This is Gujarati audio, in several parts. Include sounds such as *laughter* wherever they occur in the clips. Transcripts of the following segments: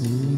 Mm.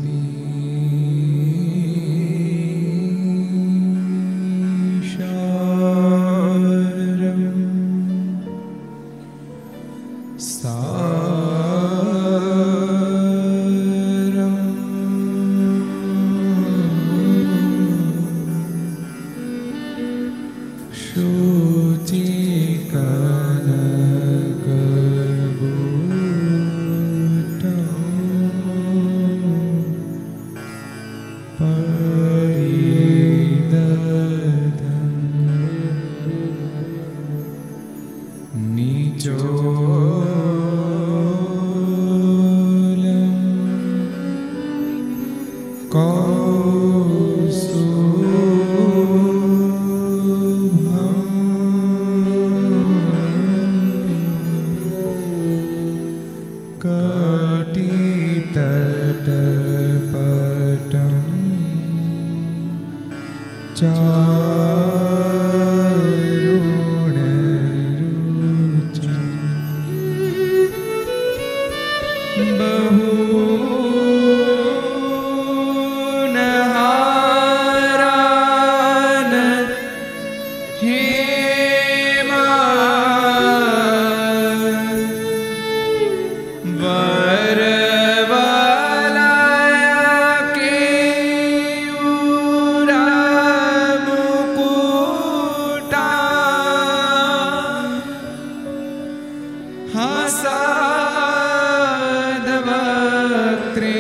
Tre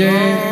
Jai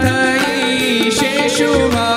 થઈ શેષુમાં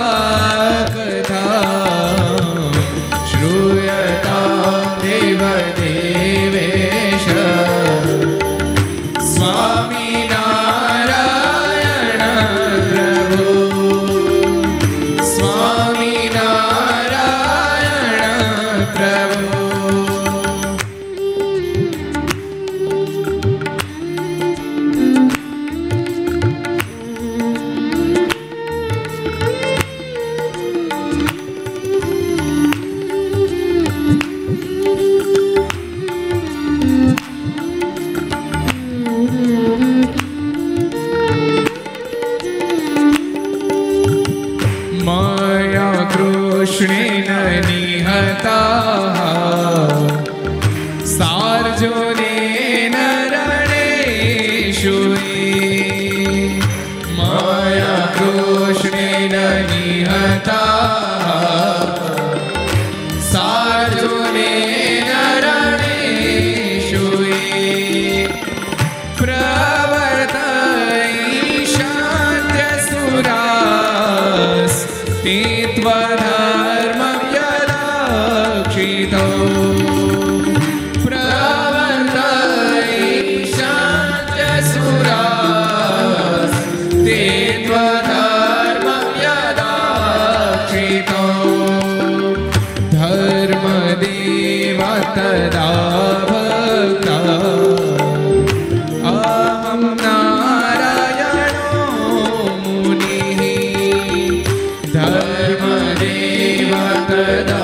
धर्मदेव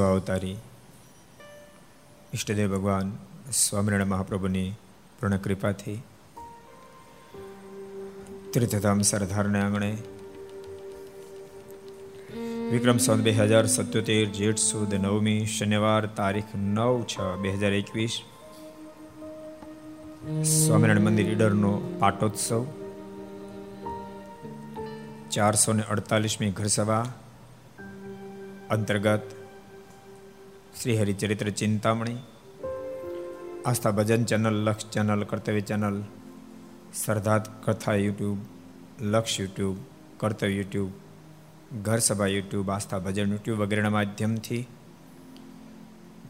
સર્વ અવતારી. ઈષ્ટદેવ ભગવાન સ્વામિનારાયણ મહાપ્રભુની પૂર્ણ કૃપાથી તીર્થધામ સરદારને આંગણે વિક્રમ સંત બે હજાર સત્યોતેર જેઠ સુદ નવમી શનિવાર તારીખ નવ છ બે હજાર એકવીસ સ્વામિનારાયણ મંદિર ઈડરનો પાટોત્સવ. ચારસો ને અડતાલીસમી ઘરસભા. અંતર્ગત Shri Haricharitra Chintamani Aastha Bhajan channel Laksh channel Kartavya channel Sardar Katha YouTube Laksh YouTube કર્તવ્ય યુટ્યુબ ઘર સભા યુટ્યુબ આસ્થા ભજન યુટ્યુબ વગેરેના માધ્યમથી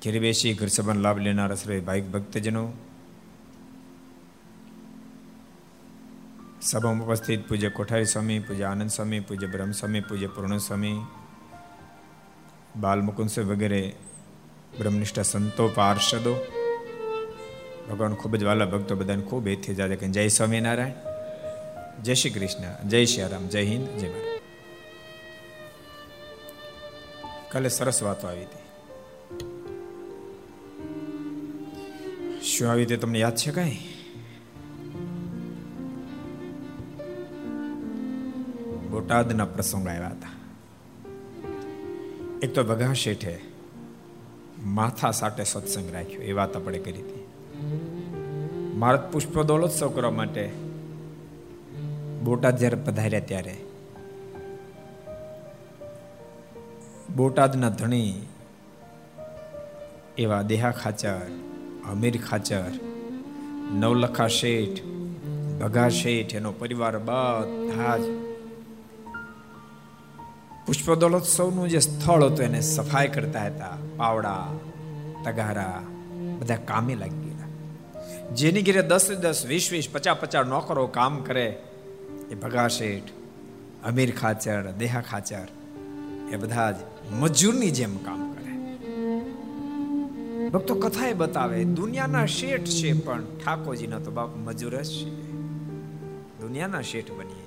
ઘેર બેસી ઘર સભાનો લાભ લેનાર શ્રી ભાઈક ભક્તજનો સભામાં ઉપસ્થિત પૂજ્ય કોઠારી સ્વામી પૂજ્ય આનંદ સ્વામી પૂજ્ય બ્રહ્મ સ્વામી પૂજ્ય પૂર્ણ સ્વામી બાલ મુકુંદ સ્વામી વગેરે બ્રહ્મનિષ્ઠ સંતો પાર્ષદો. ભગવાન ખૂબ જ વાલા ભક્તો બધાને ખૂબ એથી જાજે કે જય સ્વામિનારાયણ. જય શ્રી કૃષ્ણ. જય શ્રી રામ. જય હિન્દ. જય ભારત. કાલે સરસ વાતો આવી હતી. શું આવી તે તમને યાદ છે કઈ? બોટાદના પ્રસંગ આવ્યા હતા. એક તો વઘા શેઠે માથા સાટે સત્સંગ રાખ્યો, એ વાત આપણે કરી હતી. મારત પુષ્પ દોલોત્સવ કરવા માટે બોટાદ જ્યારે પધાર્યા ત્યારે, બોટાદના ધણી એવા દેહા ખાચર, અમીર ખાચર, નવલખા શેઠ, ભગા શેઠ, એનો પરિવાર બધા જ પુષ્પદોલોત્સવનું જે સ્થળ હતું એને સફાઈ કરતા હતા. પાવડા, તગારા, બધા કામે લાગી ગયા જેની ઘરે દસ દસ, વીસ વીસ, પચાસ પચાસ નોકરો કામ કરે. એ ભગા શેઠ અમીર ખાચર, દેહા ખાચર, એ બધા જ મજૂરની જેમ કામ કરે. ભક્તો કથા એ બતાવે, દુનિયાના શેઠ છે પણ ઠાકોરજીના તો બાપ મજૂર જ છે. દુનિયાના શેઠ બનીએ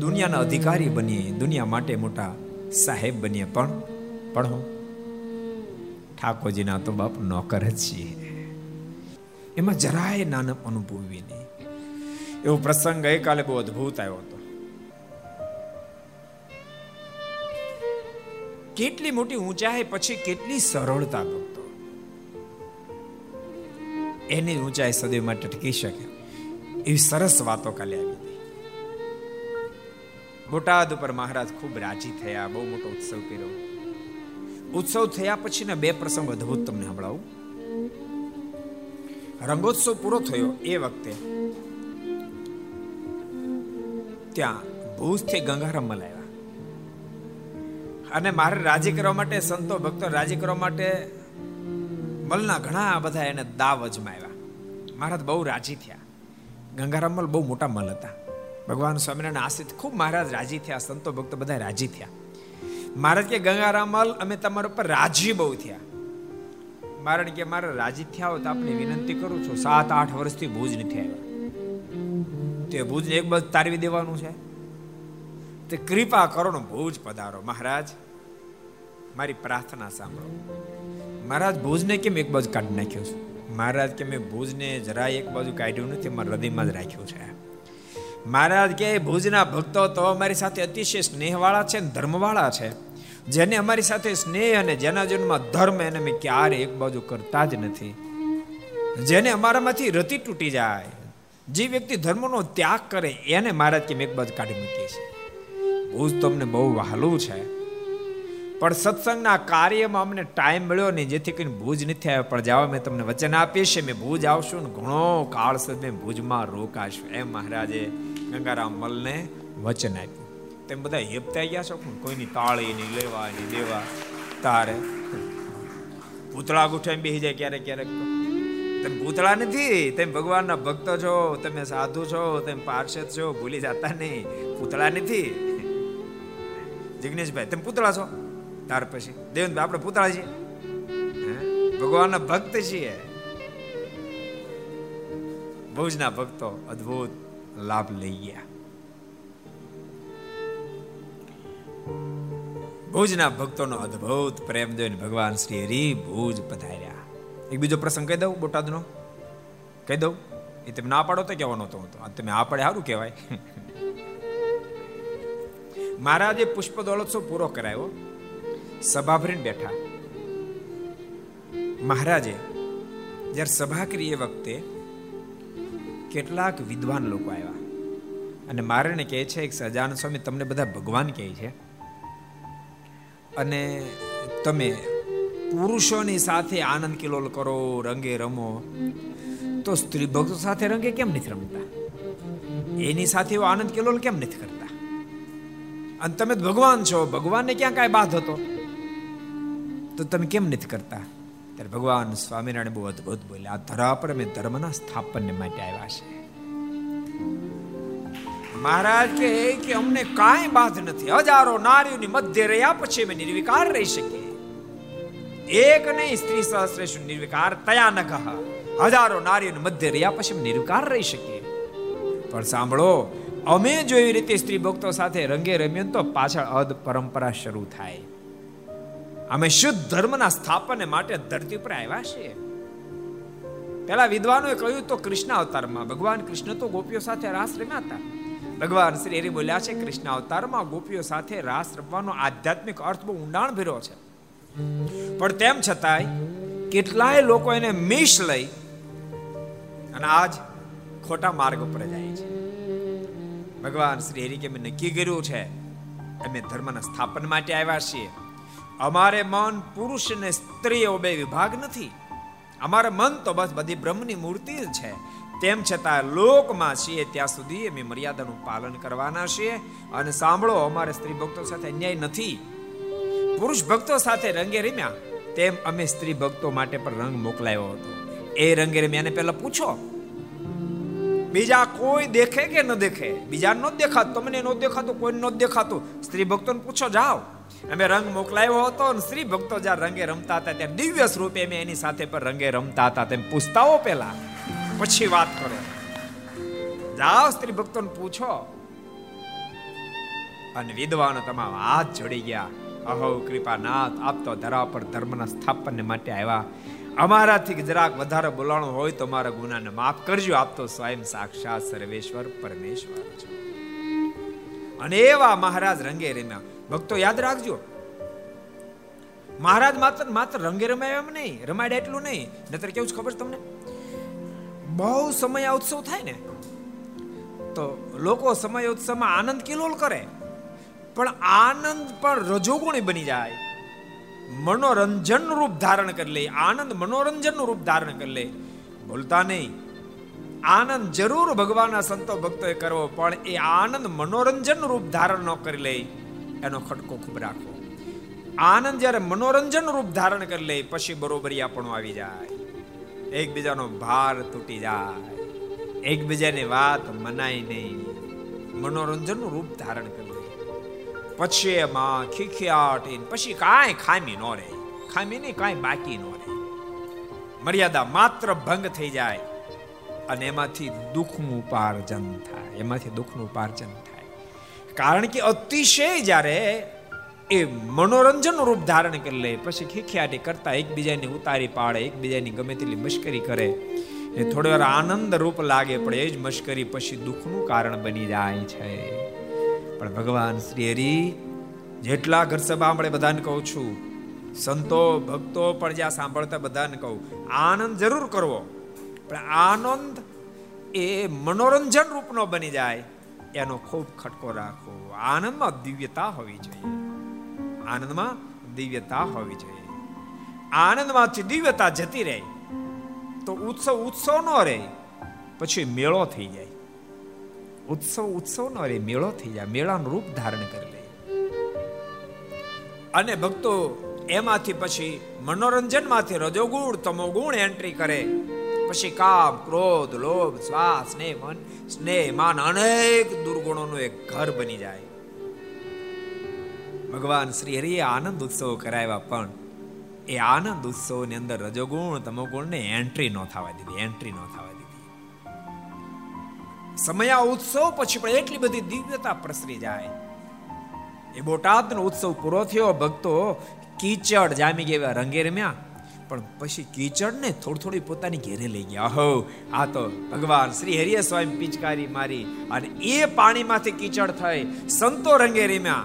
દુનિયાના અધિકારી બનીએ, દુનિયા માટે મોટા સાહેબ બનીએ. પણ પણ ઠાકોરજીના તો બાપ નોકર જ છીએ. એમાં જરાય નાનપ અનુભવી નહીં. એવો પ્રસંગ ગઈકાલે બહુ અદભુત આવ્યો હતો. કેટલી મોટી ઊંચાઈ પછી કેટલી સરળતા ભક્તો. એની ઊંચાઈ સદૈવ માટે ટકી શકે. એવી સરસ વાતો કાલે આવી હતી. બોટાદ ઉપર મહારાજ ખૂબ રાજી થયા, બહુ મોટો ઉત્સવ કર્યો. ઉત્સવ થયા પછીના બે પ્રસંગ અદભુત તમને સંભળાવું. રંગોત્સવ પૂરો થયો એ વખતે. ત્યાં ભૂજથી ગંગારામ મલાવ્યા અને મારે રાજી કરવા માટે, સંતો, ભક્તો રાજી કરવા માટે મલના ઘણા બધા એને દાવ અજમાવ્યા. મહારાજ બહુ રાજી થયા. ગંગારામ મલ બહુ મોટા મલ હતા. ભગવાન સ્વામિનારાયણ આશ્રિત ખૂબ મહારાજ રાજી થયા, સંતો ભક્તો બધા રાજી થયા. મહારાજ કે ગંગારામલ અમે તમારા ઉપર રાજી બહુ થયા. મહારાજ કે, મારે રાજી થયા હો તો આપને વિનંતી કરું છું, સાત, આઠ વર્ષથી ભુજ નથી આવ્યા. તે ભુજ એક બાજુ તારવી દેવાનું છે. તે કૃપા કરો ને ભુજ પધારો. મહારાજ, મારી પ્રાર્થના સાંભળો. મહારાજ, ભુજને કેમ એક બાજુ કાઢી નાખ્યો છે? મહારાજ કે, મેં ભુજને જરા એક બાજુ કાઢ્યું નથી, મારા હૃદયમાં જ રાખ્યું છે. મહારાજ કે ભુજના ભક્તો તો અમારી સાથે અતિશય સ્નેહવાળા છે ધર્મવાળા છે. જેને અમારી સાથે સ્નેહ અને જેના જન્મમાં ધર્મ એને મેં ક્યારે એક બાજુ કરતા જ નથી. જેને અમારામાંથી રતિ તૂટી જાય. જે વ્યક્તિ ધર્મનો ત્યાગ કરે એને મહારાજ કેમ એક બાજુ કાઢી મૂકીએ છીએ. ભુજ તમને બહુ વહાલું છે. પણ સત્સંગના કાર્યમાં અમને ટાઈમ મળ્યો નહીં. જેથી કરીને ભુજ નથી આવ્યો. પણ જાઓ, મેં તમને વચન આપીશ મેં ભુજ આવશું ને ઘણો કાળ સુધી મેં ભુજમાં રોકાશું. એમ મહારાજે ગંગારામ મલને વચન આપ્યું. તેમ બધા હેપતા ગયા છો? પણ કોઈની તાળી નહીં લેવા, નહીં દેવા. તારે પૂતળા ગુઠાઈ બેસી જાય ક્યારેક ક્યારેક તમે પૂતળા નથી, તમે ભગવાનના ભક્તો છો, તમે સાધુ છો, તમે પાર્ષદ છો, ભૂલી જતા નહીં. પૂતળા નથી. જિગ્નેશભાઈ, તમે પૂતળા છો? ત્યાર પછી. દેવન આપણે પૂતળા છીએ. ભગવાનના ભક્ત છીએ. ભુજના ભક્તો અદ્ભુત લાભ લઈ ગયા. ભુજના ભક્તોનો અદ્ભુત પ્રેમ જોઈને ભગવાન શ્રી હરિ ભુજ પધાર્યા. એક બીજો પ્રસંગ કહી દઉં બોટાદનો? કહી દઉં? એ તમે ના પાડો તો કહેવાનો તો આ તમે આ પડે સારું કહેવાય. *laughs* મહારાજે પુષ્પ દોલોત્સવ પૂરો કરાયો સભા ભરીને બેઠા. મહારાજે જ્યારે સભા કરી એ વખતે કેટલાક વિદ્વાન લોકો આવ્યા. અને મારેને કહે છે કે સજાન સ્વામી, તમને બધા ભગવાન કહે છે. અને તમે પુરુષોની સાથે આનંદ કિલોલ કરો, રંગે રમો. તો સ્ત્રી ભક્તો સાથે રંગે કેમ નથી રમતા? એની સાથે આનંદ કિલોલ કેમ નથી કરતા? અને તમે ભગવાન છો, ભગવાનને ક્યાં કાંઈ બાદ હતો? તો તમે કેમ નથી કરતા? ત્યારે ભગવાન સ્વામિનારાયણ બહુ અદભુત બોલ્યા, આ ધરા પર અમે ધર્મના સ્થાપનને માટે આવ્યા છે. મહારાજ કે કે અમને કાંઈ બાધ નથી. હજારો નારીઓની મધ્ય રહ્યા પછી અમે નિર્વિકાર રહી શકીએ. એક નહીં, સ્ત્રી સહસ્રેશ નિર્વિકાર તયા ન કહ હજારો નારીઓની મધ્ય રહ્યા પછી નિર્વિકાર રહી શકીએ. પણ સાંભળો, અમે જો એવી રીતે સ્ત્રી ભક્તો સાથે રંગે રમીએ તો પાછળ અધ પરંપરા શરૂ થાય. અમે શુદ્ધ ધર્મના સ્થાપન માટે ધરતી પર આવ્યા છીએ. પેલા વિદ્વાનોએ કહ્યું, તો કૃષ્ણ અવતારમાં. ભગવાન કૃષ્ણ તો ગોપીઓ સાથે રાસ રમ્યા હતા ભગવાન શ્રી હરિ બોલ્યા છે, કૃષ્ણ અવતારમાં ગોપીઓ સાથે રાસ રમવાનો આધ્યાત્મિક અર્થ બહુ ઊંડાણ ભર્યો છે. પણ તેમ છતાંય, કેટલાય લોકો એને મિશ લઈ અને આજ ખોટા માર્ગ ઉપર જાય છે. ભગવાન શ્રી હરિ કે મેં નક્કી કર્યું છે, અમે ધર્મના સ્થાપન માટે આવ્યા છીએ. અમારે મન પુરુષ ને સ્ત્રી બે વિભાગ નથી. અમારે મન તો બસ બધી બ્રહ્મની મૂર્તિ જ છે. તેમ છતાં લોકમાં છીએ ત્યાં સુધી અમે મર્યાદાનું પાલન કરવાના છીએ અને સાંભળો, અમારે સ્ત્રી ભક્તો સાથે અન્યાય નથી. પુરુષ ભક્તો સાથે રંગે રમ્યા, તેમ અમે સ્ત્રી ભક્તો માટે પણ રંગ મોકલાયો હતો. એ રંગે રમ્યાને પહેલા પૂછો, બીજા કોઈ દેખે કે ન દેખે? બીજા ન દેખાતું, તમને ન દેખાતું કોઈ ન દેખાતું? સ્ત્રી ભક્તોને પૂછો, જાઓ. અમે રંગ મોકલાયો હતો અને શ્રી ભક્તો જ્યાં રંગે રમતા હતા ત્યાં દિવ્ય સ્વરૂપે અમે એની સાથે પર રંગે રમતા હતા તેમ પૂછતાઓ પેલા પછી વાત કરો. જાઓ સ્ત્રી ભક્તોને પૂછો. અને વિદ્વાનો તમામ હાથ જોડી ગયા. અહો કૃપાનાથ, આપ તો ધરા પર ધર્મના સ્થાપન માટે આવ્યા. અમારાથી જરાક વધારે બોલાણું હોય તો મારા ગુનાને માફ કરજો. આપ તો સ્વયં સાક્ષાત સર્વેશ્વર, પરમેશ્વર છો. અને એવા મહારાજ રંગે રમ્યા. ભક્તો યાદ રાખજો. મહારાજ માત્ર માત્ર રંગે રમાય એમ નહીં રમાડે એટલું નહીં. નતર કેવું ખબર તમને? બહુ સમય ઉત્સવ થાય ને, તો લોકો સમય ઉત્સવમાં આનંદ કિલોલ કરે. પણ આનંદ પણ રજોગુણી બની જાય. મનોરંજન રૂપ ધારણ કરી લે. આનંદ મનોરંજનનું રૂપ ધારણ કરી લે. બોલતા નહીં. આનંદ જરૂર ભગવાનના સંતો ભક્તોએ કરવો, પણ એ આનંદ મનોરંજન રૂપ ધારણ ન કરી લે. એનો ખટકો ખૂબ રાખો આનંદ જ્યારે મનોરંજન રૂપ ધારણ કરી લે, પછી બરોબરી આપણું આવી જાય. એકબીજાનો ભાર તૂટી જાય. એકબીજાની વાત મનાય નહીં. મનોરંજનનું રૂપ ધારણ કરી લે. પછી એમાં ખીખિયાટ, પછી કાંઈ ખામી ન રહે. ખામી નહીં કાંઈ બાકી ન રહે. મર્યાદા માત્ર ભંગ થઈ જાય. અને એમાંથી દુઃખનું ઉપાર્જન થાય. એમાંથી દુઃખનું ઉપાર્જન થાય કારણ કે અતિશય જ્યારે એ મનોરંજન રૂપ ધારણ કરી લે, પછી ખીખિયાટી કરતા એકબીજાની ઉતારી પાડે, એકબીજાની ગમે તેટલી મશ્કરી કરે, એ થોડી વાર આનંદ રૂપ લાગે, પણ એ જ મશ્કરી પછી દુઃખનું કારણ બની જાય છે. પણ ભગવાન શ્રી હરિ, જેટલા ઘર સભા બધાને કહું છું, સંતો, ભક્તો પણ જ્યાં સાંભળતા બધાને કહું, આનંદ જરૂર કરવો, પણ આનંદ એ મનોરંજન રૂપનો બની જાય. એનો ખૂબ ખટકો રાખો આનંદમાં દિવ્યતા હોવી જોઈએ. આનંદમાં દિવ્યતા હોવી જોઈએ. આનંદમાંથી દિવ્યતા જતી રહે, તો ઉત્સવ ઉત્સવ નો રહે, પછી મેળો થઈ જાય. ઉત્સવ ઉત્સવ નો રહે, મેળો થઈ જાય. મેળાનું રૂપ ધારણ કરી લે. અને ભક્તો, એમાંથી પછી મનોરંજનમાંથી રજોગુણ, તમોગુણ એન્ટ્રી કરે. પછી કામ ક્રોધ, લોભ, શ્વાસ, સ્નેહ, મન, સ્નેહ, માન અનેક દુર્ગુણોનું એક ઘર બની જાય. ભગવાન શ્રી હરિએ આનંદ ઉત્સવ કરાવ્યા પણ એ આનંદ ઉત્સવની અંદર રજોગુણ તમોગુણ ને એન્ટ્રી ન થવા દીધી એન્ટ્રી ન થવા દીધી. સમયા ઉત્સવ પછી પણ એટલી બધી દિવ્યતા પ્રસરી જાય. એ બોટાદનો ઉત્સવ પૂરો થયો, ભક્તો કીચડ જામી ગયા રંગે રમ્યા પણ પછી કીચડને થોડી થોડી પોતાની ઘેરે લઈ ગયા. હો આ તો ભગવાન શ્રી હરિય સ્વયં પિચકારી મારી અને એ પાણીમાંથી કીચડ થઈ સંતો રંગે રમ્યા,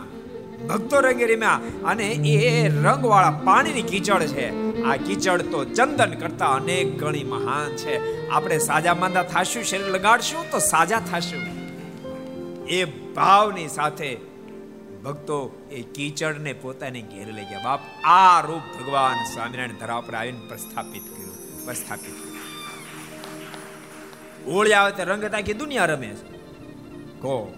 ભક્તો રંગે રમ્યા અને એ રંગવાળા પાણીની કીચડ છે. આ કીચડ તો ચંદન કરતા અનેક ગણી મહાન છે. આપણે સાજા માંદા થાશું, શરીર લગાડશું તો સાજા થાશું. એ ભાવની સાથે ભક્તો એ કીચડને પોતાની ઘેર લઈ ગયા. બાપ, આ રૂપ ભગવાન સ્વામિનારાયણ ધરા પર આવીને પ્રસ્થાપિત કર્યું. પ્રસ્થાપિત હોળી આવે તો રંગ તાકી દુનિયા રમે છે. કો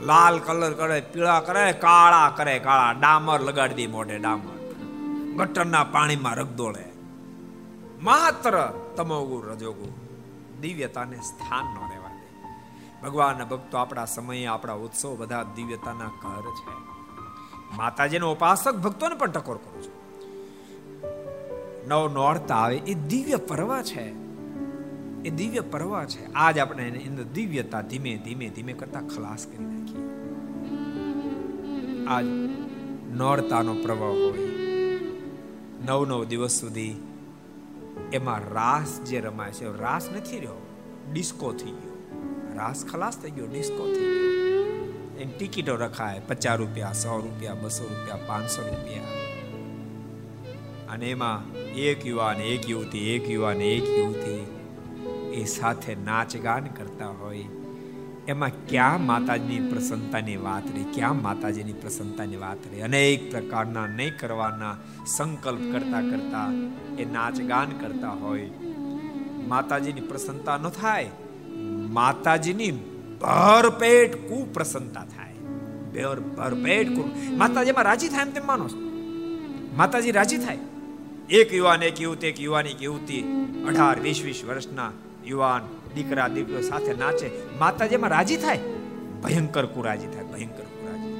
લાલ કલર કરે, પીળા કરે, કાળા કરે, કાળા. ડામર લગાડી દે મોઢે ડામર. ગટરના પાણીમાં રગદોળે માત્ર તમોગુ રજોગુ દિવ્યતાને સ્થાન ન રહેવા દે ભગવાનના ભક્તો આપણા સમયે, આપણા ઉત્સવ બધા દિવ્યતાના ઘર છે. માતાજીનો ઉપાસક ભક્તોને પણ ટકોર કરું છું. નવ નોરતા આવે એ દિવ્ય પર્વ છે. એ દિવ્ય પર્વ છે. આજ આપણે એને અંદર દિવ્યતા ધીમે ધીમે ધીમે કરતા ખલાસ કરી નાખીએ. આજ નોરતાનો પ્રવાહ હોય. નવ નવ દિવસ સુધી એમાં રાસ જે રમાય છે રાસ નથી રહ્યો. ડિસ્કો થઈ ગયો. રાસ ખલાસ થઈ ગયો ડિસ્કો થઈ ગયો. એની ટિકિટો રખાય, પચાસ રૂપિયા, સો રૂપિયા, બસો રૂપિયા, પાંચસો રૂપિયા. અને એમાં એક યુવાન, એક યુવતી, એક યુવાન, એક યુવતી એ સાથે નાચ ગાન કરતા હોય. એમાં ક્યાં માતાજીની પ્રસન્નતાની વાત રહી, ક્યાં માતાજીની પ્રસન્નતાની વાત રહી? અનેક પ્રકારના નહીં કરવાના સંકલ્પ કરતા કરતા એ નાચ ગાન કરતા હોય. માતાજીની પ્રસન્નતા ન થાય. માતાજીની ભરપેટ કુપ્રસન્નતા થાય. ભર ભરપેટ કુ માતાજીમાં રાજી થાય એમ તેમ માનો માતાજી રાજી થાય? એક યુવાન, એક યુવતી, એક યુવાની એક યુવતી, અઢાર, વીસ વીસ વર્ષના યુવાન દીકરા, દીકરો સાથે નાચે. માતાજીમાં રાજી થાય? ભયંકર કુરાજી થાય, ભયંકર કુરાજી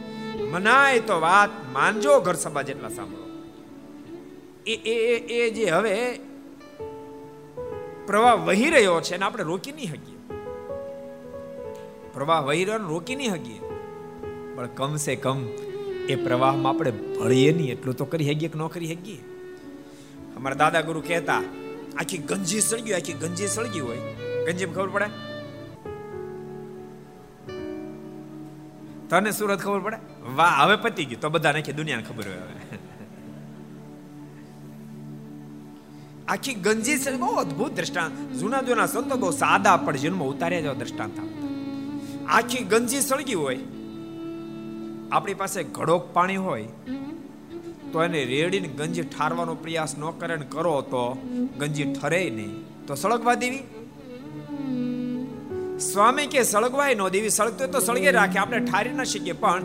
મનાય તો વાત માનજો, ઘર સભા જેટલા સાંભળો. એ એ, એ- જે હવે પ્રવાહ વહી રહ્યો છે ને આપણે રોકી નહીં શકીએ. પ્રવાહ વહી રહ્યો રોકી નહીં શકીએ. પણ કમસે કમ એ પ્રવાહમાં આપણે ભળીએ નહીં. એટલું તો કરી શકીએ કે ન કરી શકીએ? અમારા દાદા ગુરુ કહેતા, આખી ગંજી સળગી આખી ગંજી સળગી હોય. ગંજી ખબર પડે? તને સુરત ખબર પડે? વાહ, હવે પતી ગયું. તો બધા આખી દુનિયાને ખબર હોય હવે. આખી ગંજી બહુ અદ્ભુત દ્રષ્ટાંત. જૂના જૂના સંતો બહુ સાદા પણ જન્મ ઉતાર્યા જેવા દ્રષ્ટાંત આખી ગંજી સળગી હોય, આપણી પાસે ઘડોક પાણી હોય, તો એને રેડીને ગંજી ઠારવાનો પ્રયાસ ન કરે ને કરો તો ગંજી ઠરે નહીં. તો સળગવા દેવી? સ્વામી કે સળગવાય ન દેવી, સળગતો તો સળગે રાખે, આપણે ઠારી ન શકીએ, પણ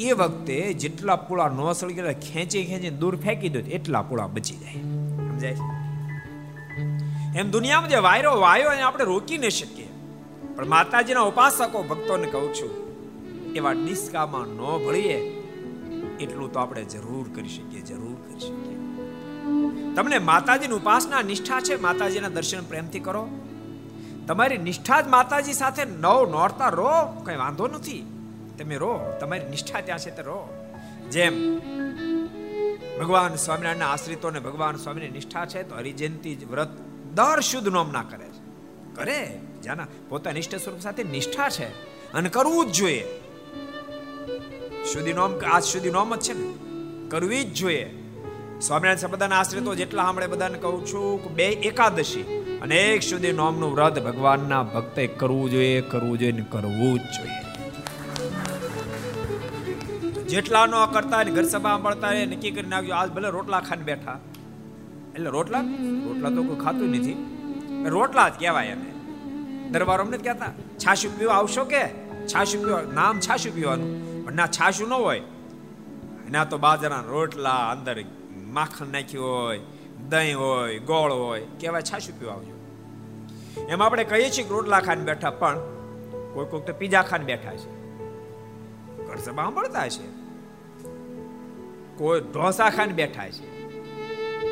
એ વખતે જેટલા પૂળા ન સળગે ખેંચી ખેંચી દૂર ફેંકી દો એટલા પૂળા બચી જાય. સમજાય? એમ દુનિયામાં જે વાયરો વાયો એને આપણે રોકી ન શકીએ. પણ માતાજીના ઉપાસકો ભક્તોને કહું છું, એવા ડિસ્કામાં ન ભળીએ. એટલું તો આપણે જરૂર કરી શકીએ, જરૂર કરી શકીએ. તમને માતાજીની ઉપાસના નિષ્ઠા છે? માતાજીના દર્શન પ્રેમથી કરો. તમારી નિષ્ઠા જ માતાજી સાથે નવ નોરતા રહો કઈ વાંધો નથી. તમે રો, તમારી નિષ્ઠા ત્યાં છે તે રહો જેમ ભગવાન સ્વામિનારાયણના આશ્રિતોને ભગવાન સ્વામીની નિષ્ઠા છે, તો હરિજયંતી વ્રત દર શુદ્ધ નોમના કરે છે. કરે. જાના, પોતાના નિષ્ઠ સ્વરૂપ સાથે નિષ્ઠા છે અને કરવું જ જોઈએ. સુધી નોમ, આજ સુધી નોમ જ છે ને? કરવી જ જોઈએ. સ્વામિનારાયણ સંપ્રદાયના આશ્રિતો જેટલા સાંભળે બધાને કહું છું કે બે એકાદશી અને એક સુધી નોમનું વ્રત ભગવાનના ભક્તે કરવું જોઈએ કરવું જોઈએ ને કરવું જ જોઈએ. જેટલા નો કરતા ને ઘર સભા સાંભળતા એ નક્કી કરી નાખજો આજ ભલે રોટલા ખાને બેઠા. એટલે રોટલા? રોટલા તો કોઈ ખાતું નથી. રોટલા જ કહેવાય એને. દરબારો અમને કહેતા. છાશું પીવા આવશો કે? છાશું પીવા નામ છાશું પીવાનું. પણ ના છાશું ન હોય. એના તો બાજરાના રોટલા, અંદર માખણ નાખ્યું હોય, દહીં હોય, ગોળ હોય, કહેવાય છાશું પીવા આવજો. એમ આપણે કહીએ છીએ કે રોટલા ખાઈને બેઠા, પણ કોઈ કોઈક તો પીઝા ખાને બેઠા છે. ઘર સભા સાંભળતા છે કોઈ ઢોસા ખાને બેઠા છે.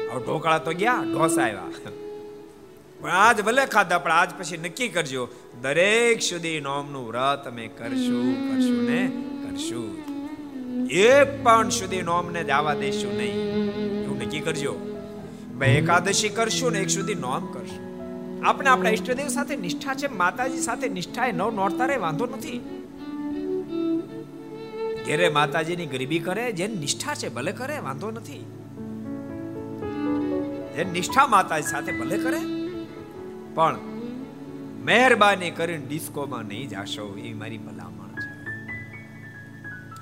હવે ઢોકળા તો ગયા, ઢોસા આવ્યા. પણ આજ ભલે ખાધા, પણ આજ પછી નક્કી કરજો, દરેક સુધી નોમનું વ્રત અમે કરશું કરશું ને કરશું. એક પણ સુધી નોમને જવા દેશું નહીં. એવું નક્કી કરજો. ભાઈ, એકાદશી કરશું ને એક સુધી નોમ કરશું. આપણે આપણા ઈષ્ટદેવ સાથે નિષ્ઠા છે, માતાજી સાથે નિષ્ઠા એ નવ નોરતા રે વાંધો નથી. ઘેરે માતાજીની ગરીબી કરે, જેની નિષ્ઠા છે, ભલે કરે, વાંધો નથી. જે નિષ્ઠા માતાજી સાથે ભલે કરે પણ મહેરબાની કરીને ડિસ્કોમાં નહીં જાશો, એ મારી ભલામણ છે.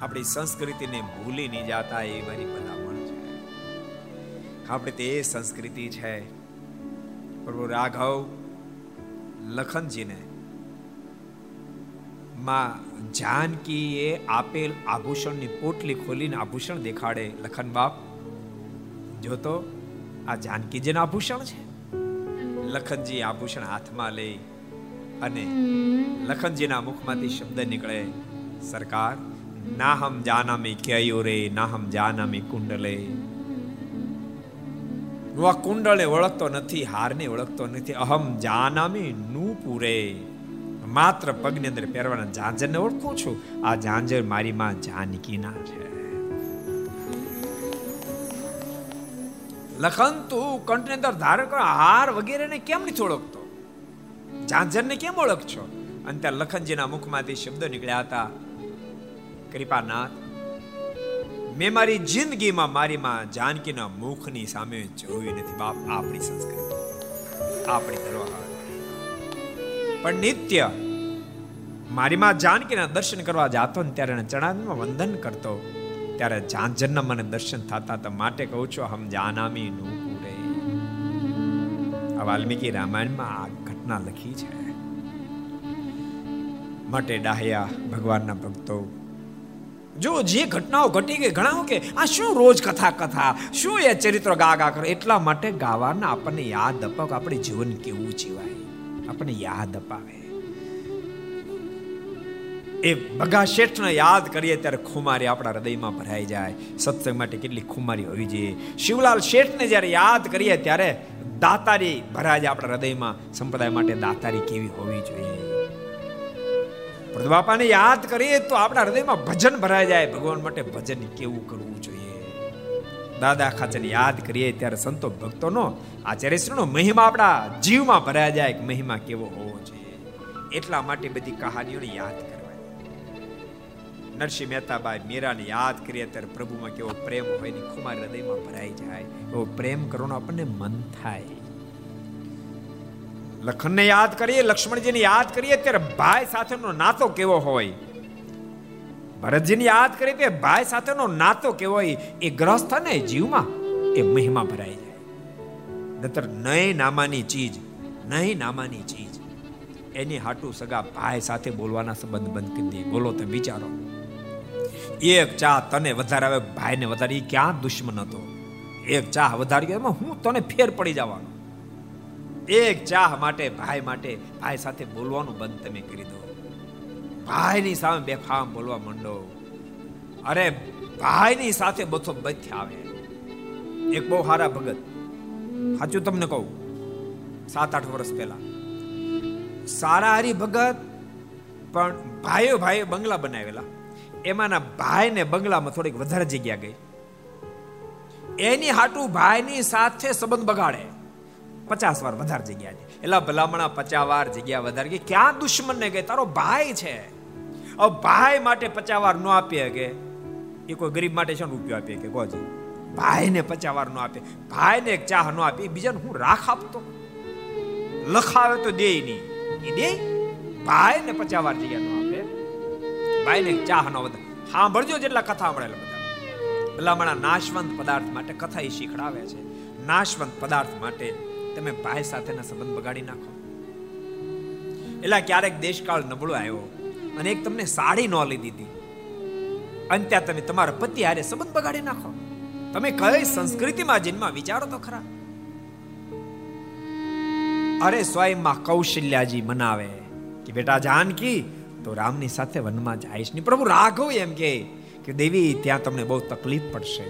આપણી સંસ્કૃતિને ભૂલી નહીં જાતા, એ મારી ભલામણ છે. આપણે તે સંસ્કૃતિ છે. પ્રભુ રાઘવ લખનજીને માં જાનકીએ આપેલ આભૂષણની પોટલી ખોલીને આભૂષણ દેખાડે. લખન બાપ જો તો આ જાનકીજીના આભૂષણ છે? લખનજી આભૂષણ હાથમાં લે અને લખનજીના મુખમાંથી શબ્દ નીકળે સરકાર નાહમ જાનામી ક્યયુરે નાહમ જાનામી કુંડલે. હું આ કુંડળને ઓળખતો નથી હારને ઓળખતો નથી. અહમ જાનામી નું પૂરે માત્ર પગની અંદર પહેરવાના ઝાંઝરને ઓળખું છું. આ ઝાંઝર મારી માં જાનકીના છે. લખન તું કંઠની અંદર ધારણ કરો, હાર વગેરેને કેમ નથી ઓળખતો? ઝાંઝરને કેમ ઓળખશો? અને ત્યાં લખનજીના મુખમાંથી શબ્દ નીકળ્યા હતા, કૃપાનાથ, મેં મારી જિંદગીમાં મારી માં જાનકીના મુખની સામે જોયું નથી. બાપ, આપણી સંસ્કૃતિ, આપણી ધરોહર પણ નિત્ય મારી માં જાનકીના દર્શન કરવા જાતો ને ત્યારે ચરણમાં વંદન કરતો. ત્યારે ઝાંઝરના મને દર્શન થતા તો માટે કહું છું હમ જાનામી નું પૂરે આ વાલ્મીકી રામાયણમાં આ ઘટના લખી છે. માટે ડાહ્યા ભગવાનના ભક્તો, જો જે ઘટનાઓ ઘટી ગઈ, ઘણા કે આ શું રોજ કથા કથા, શું એ ચરિત્ર ગા ગા કરે? એટલા માટે ગાવાના આપણને યાદ અપાવ આપણે જીવન કેવું જીવાય. આપણને યાદ અપાવે. એ બગા શેઠને યાદ કરીએ ત્યારે ખુમારી આપણા હૃદયમાં ભરાઈ જાય. સત્સંગ માટે કેટલી ખુમારી હોવી જોઈએ. શિવલાલ શેઠને જ્યારે યાદ કરીએ ત્યારે દાતારી ભરાય જાય આપણા હૃદયમાં. સંપ્રદાય માટે દાતારી કેવી હોવી જોઈએ. પ્રદબાપાને યાદ કરીએ તો આપણા હૃદયમાં ભજન ભરાઈ જાય. ભગવાન માટે ભજન કેવું કરવું જોઈએ? દાદા ખાચર યાદ કરીએ ત્યારે સંતો ભક્તોનો, આચાર્યશ્રીનો મહિમા આપણા જીવમાં ભરાઈ જાય મહિમા કેવો હોવો જોઈએ. એટલા માટે બધી કહાનીઓને યાદ કરવાની નરસિંહ મહેતાબાઈ મીરાને યાદ કરીએ ત્યારે પ્રભુમાં કેવો પ્રેમ હોય ને ખુમાર હૃદયમાં ભરાઈ જાય, એવો પ્રેમ કરવાનો આપણને મન થાય. લખનને યાદ કરીએ, લક્ષ્મણજીને યાદ કરીએ ત્યારે ભાઈ સાથેનો નાતો કેવો હોય? ભરતજીને યાદ કરીએ કે ભાઈ સાથેનો નાતો કેવો હોય? એ ગ્રહસ્થને જીવમાં એ મહિમા ભરાઈ જાય. નતર નહીં નામાની ચીજ નહીં નામાની ચીજ. એની હાટુ સગા ભાઈ સાથે બોલવાના સંબંધ બંધ કરી દે. બોલો તો વિચારો. એક ચા તને વધારે આવે, ભાઈને વધારે ક્યાં દુશ્મન હતો? એક ચા વધારે ગયો હું તને ફેર પડી જવાનો. એક ચાહ માટે, ભાઈ માટે, ભાઈ સાથે બોલવાનું બંધ તમે કરી દો. ભાઈની સામે બેફામ બોલવા માંડો. અરે, ભાઈની સાથે બથો બથ આવે. એક બહુ સારા ભગત. સાચું તમને કહું? સાત આઠ વર્ષ પહેલા. સારા હરી ભગત, પણ ભાઈઓ ભાઈઓ બંગલા બનાવેલા. એમાંના ભાઈને બંગલામાં થોડીક વધારે જગ્યા ગઈ. એની હાટું ભાઈની સાથે સંબંધ બગાડે. પચાસ વાર વધારે જગ્યા છે એટલે ભલામણા પચાસ વાર જગ્યા વધારે કે ક્યાં દુશ્મન ને ગઈ? તારો ભાઈ છે. હવે ભાઈ માટે પચાસ વાર ન આપીએ કે એ કોઈ ગરીબ માટે છે રૂપિયો આપીએ કે કોજી ભાઈને પચાસ વાર ન આપે. ભાઈને એક ચાહ ન આપી. બીજાને હું રાખ આપતો? લખાવે તો દે નહીં. એ દે ભાઈને પચાસ વાર જગ્યા ન આપે. ભાઈને એક ચાહ ન વધારે સાંભળજો જેટલા કથા સાંભળેલા બધા. ભલામણા નાશવંત પદાર્થ માટે કથા એ શીખડાવે છે. નાશવંત પદાર્થ માટે તમે ભાઈ સાથેના સંબંધ બગાડી નાખો. એટલે ક્યારેક દેશકાળ નબળો આવ્યો અને એક તમને સાડી ન લીધી હતી અને ત્યાં તમે તમારા પતિ હારે સંબંધ બગાડી નાખો. તમે કઈ સંસ્કૃતિમાં જન્મા વિચારો તો ખરા. અરે સ્વયંમાં કૌશલ્યાજી મનાવે કે, બેટા જાનકી તો રામની સાથે વનમાં જાઈશ નહીં, પ્રભુ રાઘવ એમ કે કે દેવી, ત્યાં તમને બહુ તકલીફ પડશે.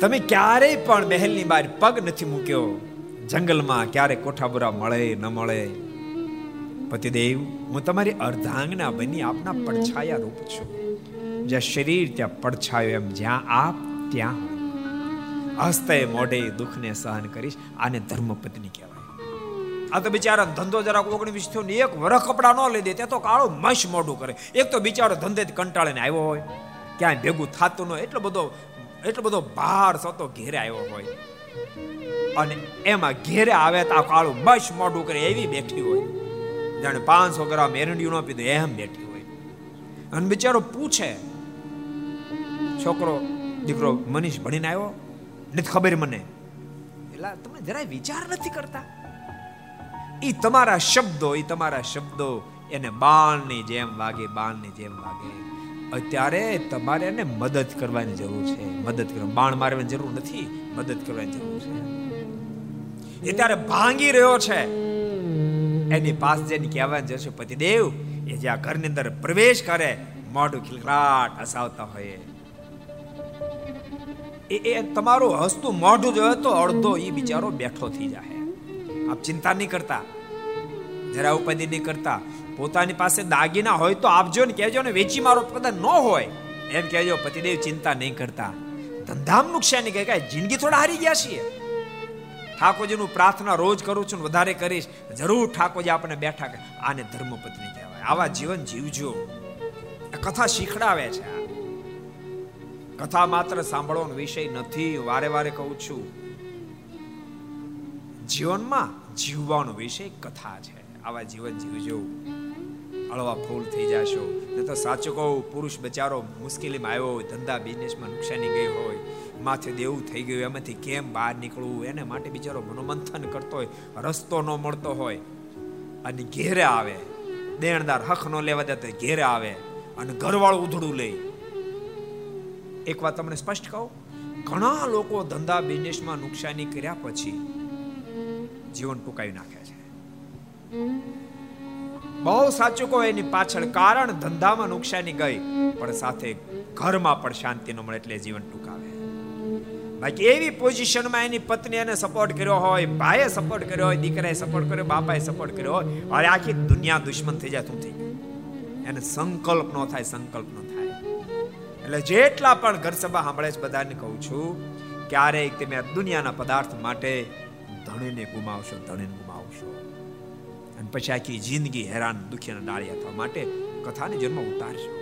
તમે ક્યારેય પણ મહેલની બહાર પગ નથી મૂક્યો. જંગલમાં ક્યારે કોઠાબુરા મળે, ન મળે. પતિદેવ, હું તમારી અર્ધાંગના બની આપના પડછાયા રૂપ છું. જ્યાં શરીર ત્યાં પડછાયો એમ, જ્યાં આપ ત્યાં હસ્તે મોઢે દુઃખને સહન કરીશ, આને ધર્મપત્ની કહેવાય. આ તો બિચારો ધંધો જરાક ઓગણીસ થયો ને એક વરખ કપડા ન લઈ દે, તે તો કાળો મશ મોઢું કરે. એક તો બિચારો ધંધે કંટાળીને આવ્યો હોય. ક્યાંય ભેગું થતું ન એટલો બધો એટલો બધો ભાર સતો ઘેરે આવ્યો હોય. અને એમાં ઘેરે આવે તો આ કાળું મશ મોઢું કરે એવી બેઠી હોય. જાણે પાંચસો ગ્રામ એરંડિયું ન પીધું, એમ બેઠી હોય. અને બિચારો પૂછે, છોકરો, દીકરો, મનીષ ભણીને આવ્યો? નથી ખબર મને. એટલે તમે જરાય વિચાર નથી કરતા? એ તમારા શબ્દો એ તમારા શબ્દો એને બાણની જેમ વાગે, બાણની જેમ વાગે. અત્યારે તમારે એને મદદ કરવાની જરૂર છે. મદદ કરવા બાણ મારવાની જરૂર નથી, મદદ કરવાની જરૂર છે. એ ત્યારે ભાંગી રહ્યો છે. એની પાસે જઈને કહેવાની જશે પતિદેવ, એ જ્યાં ઘરની અંદર પ્રવેશ કરે, મોઢું ખિલખલાટ હસાવતા હોય. એ તમારું હસતું મોઢું જોયે તો અડધો એ બિચારો બેઠો થઈ જાય આપ ચિંતા નહીં કરતા. જરા ઉપાધિ નહીં કરતા. પોતાની પાસે દાગીના હોય તો આપજો ને કહેજો ને, વેચી મારો કદાચ ન હોય, એમ કહેજો, પતિદેવ ચિંતા નહીં કરતા. ધંધામ નુકસાન કહે જિંદગી થોડા હારી ગયા છીએ. ઠાકોરજીનું પ્રાર્થના રોજ કરું છું વધારે કરીશ. જરૂર ઠાકોરજી આપણને બેઠા આને ધર્મપત્ની કહેવાય. આવા જીવન જીવજો. કથા શીખડાવે છે કથા માત્ર સાંભળવાનો વિષય નથી. વારે વારે કહું છું. જીવનમાં જીવવાનો વિષય કથા છે. આવા જીવન જીવજો અળવા ફૂલ થઈ જશો. ને તો સાચું કહું, પુરુષ બચારો મુશ્કેલીમાં આવ્યો હોય, ધંધા બિઝનેસમાં નુકસાની ગઈ હોય, માથે દેવું થઈ ગયું, એમાંથી કેમ બહાર નીકળવું? એને માટે બિચારો મનોમંથન કરતો હોય, રસ્તો ન મળતો હોય, અને ઘેરે આવે. દેણદાર હક ન લેવા દે ઘેરે આવે અને ઘરવાળું ઉધડું લે. એક વાત તમને સ્પષ્ટ કહું? ઘણા લોકો ધંધા બિઝનેસમાં નુકસાની કર્યા પછી જીવન ટૂંકાવી નાખે છે. બહુ સાચું કહો એની પાછળ કારણ ધંધામાં નુકસાની ગઈ પણ સાથે ઘરમાં પણ શાંતિ ન મળે એટલે જીવન ટૂંકાવે. બાકી એવી પોઝિશનમાં એની પત્ની એને સપોર્ટ કર્યો હોય ભાઈએ સપોર્ટ કર્યો હોય દીકરાએ સપોર્ટ કર્યો બાપાએ સપોર્ટ કર્યો હોય અરે આખી દુનિયા દુશ્મન થઈ જાય શું થઈ એને સંકલ્પ ન થાય સંકલ્પ ન થાય. એટલે જેટલા પણ ઘર સભા સાંભળે છે બધાને કહું છું ક્યારેક તમે દુનિયાના પદાર્થ માટે ધણીને ગુમાવશો ધણીને ગુમાવશો. અને પછી આખી જિંદગી હેરાન દુખીના ડાળિયા થવા માટે કથાને જન્મ ઉતારશો.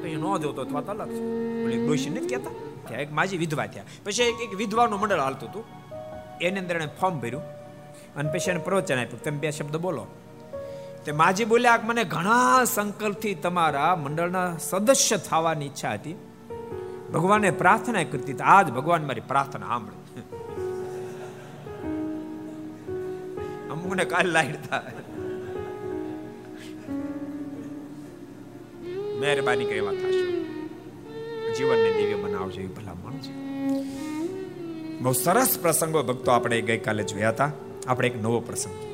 તો એ ન જોતો તો વાત અલગ છે. બોલે ડોશી નથી કહેતા? કે એક માજી વિધવા થયા. પછી એક એક વિધવાનું મંડળ હાલતું હતું. એની અંદર એણે ફોર્મ ભર્યું. અને પછી એને પ્રવચન આપ્યું. તમે બે શબ્દ બોલો. તે માજી બોલ્યા મને ઘણા સંકલ્પથી તમારા મંડળના સદસ્ય થવાની ઈચ્છા હતી. ભગવાને પ્રાર્થના કરતી આજ ભગવાન મારી પ્રાર્થના સાંભળે. અમુકને કાલ લાઈડતા મહેરબાની કરી એવા થશો. જીવનને દિવ્ય બનાવજો એ ભલામણ છે. બહુ સરસ પ્રસંગો ભક્તો આપણે ગઈકાલે જોયા હતા. આપણે એક નવો પ્રસંગ.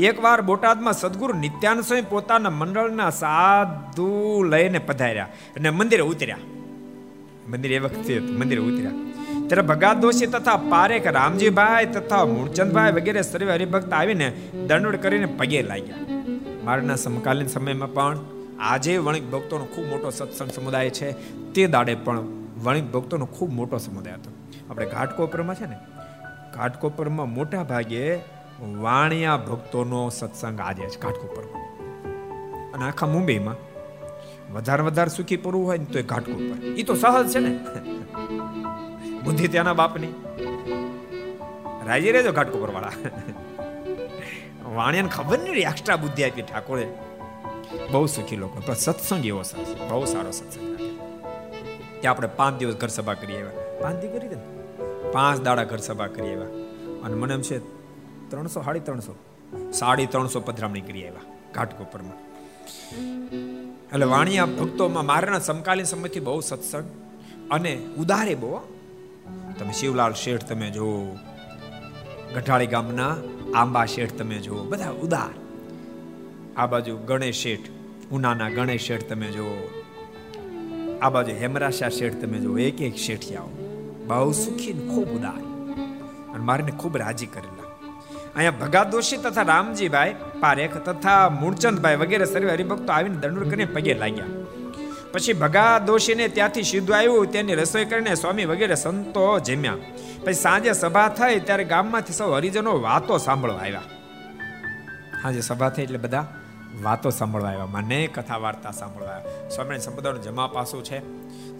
એકવાર બોટાદમાં સદગુરુ નિત્યાન સ્વામી પોતાના મંડળના સાધુ લઈને પધાર્યા અને મંદિરે ઉતર્યા. મંદિર એ વખતે મંદિરે ઉતર્યા. ત્યારે ભગાત દોશી તથા પારેખ રામજીભાઈ તથા મૂળચંદભાઈ વગેરે સર્વે હરિભક્ત આવીને દંડોડ કરીને પગે લાગ્યા. મારના સમકાલીન સમયમાં પણ આજે વણિક ભક્તોનો ખૂબ મોટો સત્સંગ સમુદાય છે. તે દાડે પણ વણિક ભક્તોનો ખૂબ મોટો સમુદાય હતો. આપણે ઘાટકોપરમાં છે ને ઘાટકોપરમાં મોટા ભાગે વાણિયા ભક્તોનો સત્સંગ આજે છે ઘાટકોપરમાં અને આખા મુંબઈમાં વધારે વધારે સુખી પડવું હોય ને તો એ ઘાટકોપર એ તો સહજ છે ને. બુદ્ધિ ત્યાંના બાપની. રાજી રહેજો ઘાટકોપર વાળા વાણિયાને ખબર નહીં એક્સ્ટ્રા બુદ્ધિ આપી ઠાકોરે. બહુ સુખી લોકો પણ સત્સંગ એવો સરસ બહુ સારો સત્સંગ ત્યાં આપણે પાંચ દિવસ ઘર સભા કરી આવ્યા. પાંચ દિવસ કરી દે પાંચ દાડા ઘર સભા કરી આવ્યા. અને મને એમ છે, ત્રણસો, સાડી ત્રણસો સાડી ત્રણસો પધરામણી કરી આવ્યા ઘાટકોપરમાં એટલે વાણિયા ભક્તોમાં મારાના સમકાલીન સમયથી બહુ સત્સંગ અને ઉદારે બહુ તમે શિવલાલ શેઠ તમે જો, ગઢાળી ગામના આંબા શેઠ તમે જુઓ બધા ઉદાર. આ બાજુ ગણેશ શેઠ, ઉનાના ગણેશ શેઠ તમે જુઓ આ બાજુ હેમરાશા શેઠ તમે જુઓ એક એક શેઠિયાઓ. બહુ સુખી ખૂબ ઉદાર. અને મારીને ખૂબ રાજી કરેલા. અહીંયા ભગા દોશી તથા રામજીભાઈ પારેખ તથા મૂળચંદભાઈ વગેરે સર્વે હરિભક્તો આવીને દંડ કરીને પગે લાગ્યા. પછી ભગા દોશીને ત્યાંથી સીધું આવ્યું, તેની રસોઈ કરીને સ્વામી વગેરે સંતો જમ્યા. પછી સાંજે સભા થઈ, ત્યારે ગામમાંથી સૌ હરિજનો વાતો સાંભળવા આવ્યા. સાંજે સભા થઈ એટલે બધા વાતો સાંભળવા આવ્યા, મને કથા વાર્તા સાંભળવા આવ્યા. સ્વામિનારાયણ સંપ્રદાયનું જમા પાસું છે.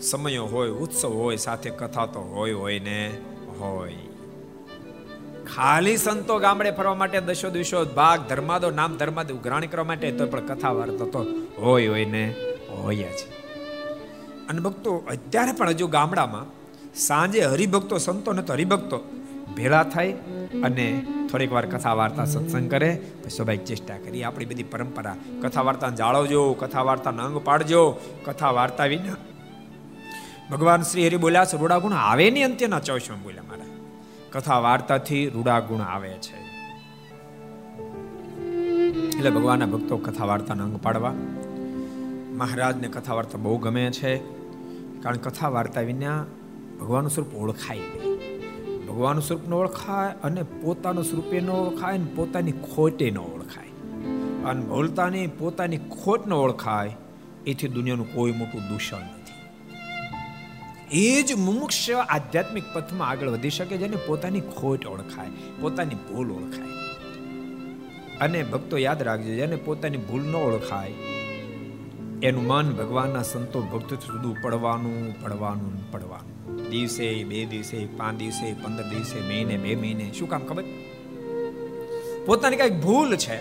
સમયો હોય, ઉત્સવ હોય, સાથે કથા તો હોય હોય ને હોય. ખાલી સંતો ગામડે ફરવા માટે દશો દિવસો ભાગ, ધર્માદો, નામ ધર્માદો ઉઘરાણી કરવા માટે તો પણ કથા વાર્તા તો હોય હોય ને હોય જ. અને ભક્તો અત્યારે પણ હજુ ગામડામાં સાંજે હરિભક્તો, સંતો ને તો હરિભક્તો ભેળા થાય અને થોડીક વાર કથા વાર્તા સત્સંગ કરે સ્વાભાવિક ચેષ્ટા કરી આપણી બધી પરંપરા. કથા વાર્તા જાળવજો, કથા વાર્તા અંગ પાડજો, કથા વાર્તા વિના ભગવાન શ્રી હરિ બોલ્યા છે, રૂડા ગુણ આવે નહીં અંત્યના ચોવીસમાં બોલ્યા મારા. કથા વાર્તાથી રૂડા ગુણ આવે છે. એટલે ભગવાનના ભક્તો કથા વાર્તાના અંગ પાડવા. મહારાજને કથા વાર્તા બહુ ગમે છે. કારણ કથા વાર્તા વિના ભગવાનનું સ્વરૂપ ઓળખાય નહીં. ભગવાનનું સ્વરૂપ ન ઓળખાય અને પોતાનું સ્વરૂપે ન ઓળખાય અને પોતાની ખોટે ન ઓળખાય. અને ભૂલતાની પોતાની ખોટ ન ઓળખાય, એથી દુનિયાનું કોઈ મોટું દૂષણ નથી. એ જ મુમુક્ષ આધ્યાત્મિક પથમાં આગળ વધી શકે જેને પોતાની ખોટ ઓળખાય, પોતાની ભૂલ ઓળખાય. અને ભક્તો યાદ રાખજો, જેને પોતાની ભૂલ ન ઓળખાય એનું મન ભગવાનના સંતો ભક્તો સુધી પડવાનું પડવાનું પડવાનું. દિવસે બે દિવસે, પાંચ દિવસે, પંદર દિવસે, મહિને બે મહિને. શું કામ ખબર? પોતાની કંઈક ભૂલ છે.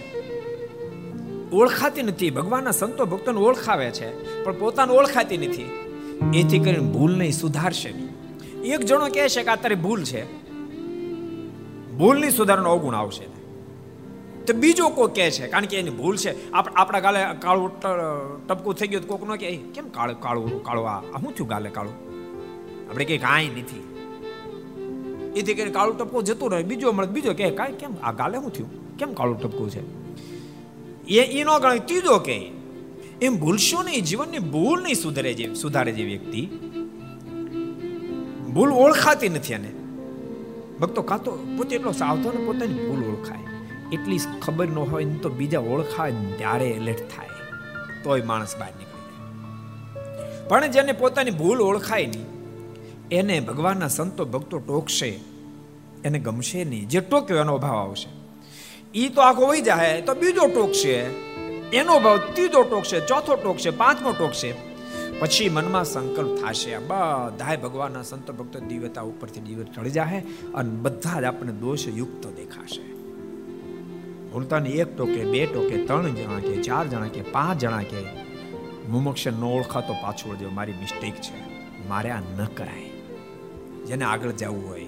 ઓળખાતી નથી. ભગવાનના સંતો ભક્તોને ઓળખાવે છે, પણ પોતાને ઓળખાતી નથી. એથી કરીને ભૂલ નહીં સુધારશે એક જણો કહે છે કે આ તારી ભૂલ છે. ભૂલની સુધારણો અવગુણ આવશે તો બીજો કોઈ કહે છે, કારણ કે એની ભૂલ છે. આપણા ગાલે કાળું ટપકું થઈ ગયું કોક નો કે કેમ કાળું કાળું કાળું આ? શું થયું ગાલે કાળું? આપણે કઈ કાંઈ નથી. એથી કરીને કાળું ટપકું જતું રહે, બીજો મળે, બીજો કે કાંઈ કેમ, આ ગાલે શું થયું? કેમ કાળું ટપકું છે? એ એ ન ગણાય, ત્રીજો કે એમ ભૂલશો નહીં, જીવનની ભૂલ નહીં સુધારે જે સુધારે જે વ્યક્તિ. ભૂલ ઓળખાતી નથી એને. ભક્તો કાતો પોતે એટલો સાવધાન, પોતાની ભૂલ ઓળખાય. એટલી ખબર ન હોય ને તો બીજા ઓળખાય ત્યારે એલર્ટ થાય. તોય માણસ બહાર નીકળી જાય. પણ જેને પોતાની ભૂલ ઓળખાય નહીં, એને ભગવાનના સંતો ભક્તો ટોકશે, એને ગમશે નહીં. જે ટોક્યો એનો અભાવ આવશે. એ તો આખો વહી જાય, તો બીજો ટોકશે. એનો ભાવ ત્રીજો ટોકશે, ચોથો ટોકશે, પાંચમો ટોકશે. પછી મનમાં સંકલ્પ થશે. બધાય ભગવાનના સંતો ભક્તો દિવ્યતા ઉપરથી દિવ્ય ચડી જાય અને બધા જ આપણને દોષયુક્ત દેખાશે. ભૂલતાની એક ટોકે, બે ટોકે, ત્રણ જણા કે, ચાર જણા કે, પાંચ જણા કે, મુમક્ષ ન ઓળખાતો પાછો વળજો મારી મિસ્ટેક છે. મારે આ ન કરાય. જેને આગળ જવું હોય,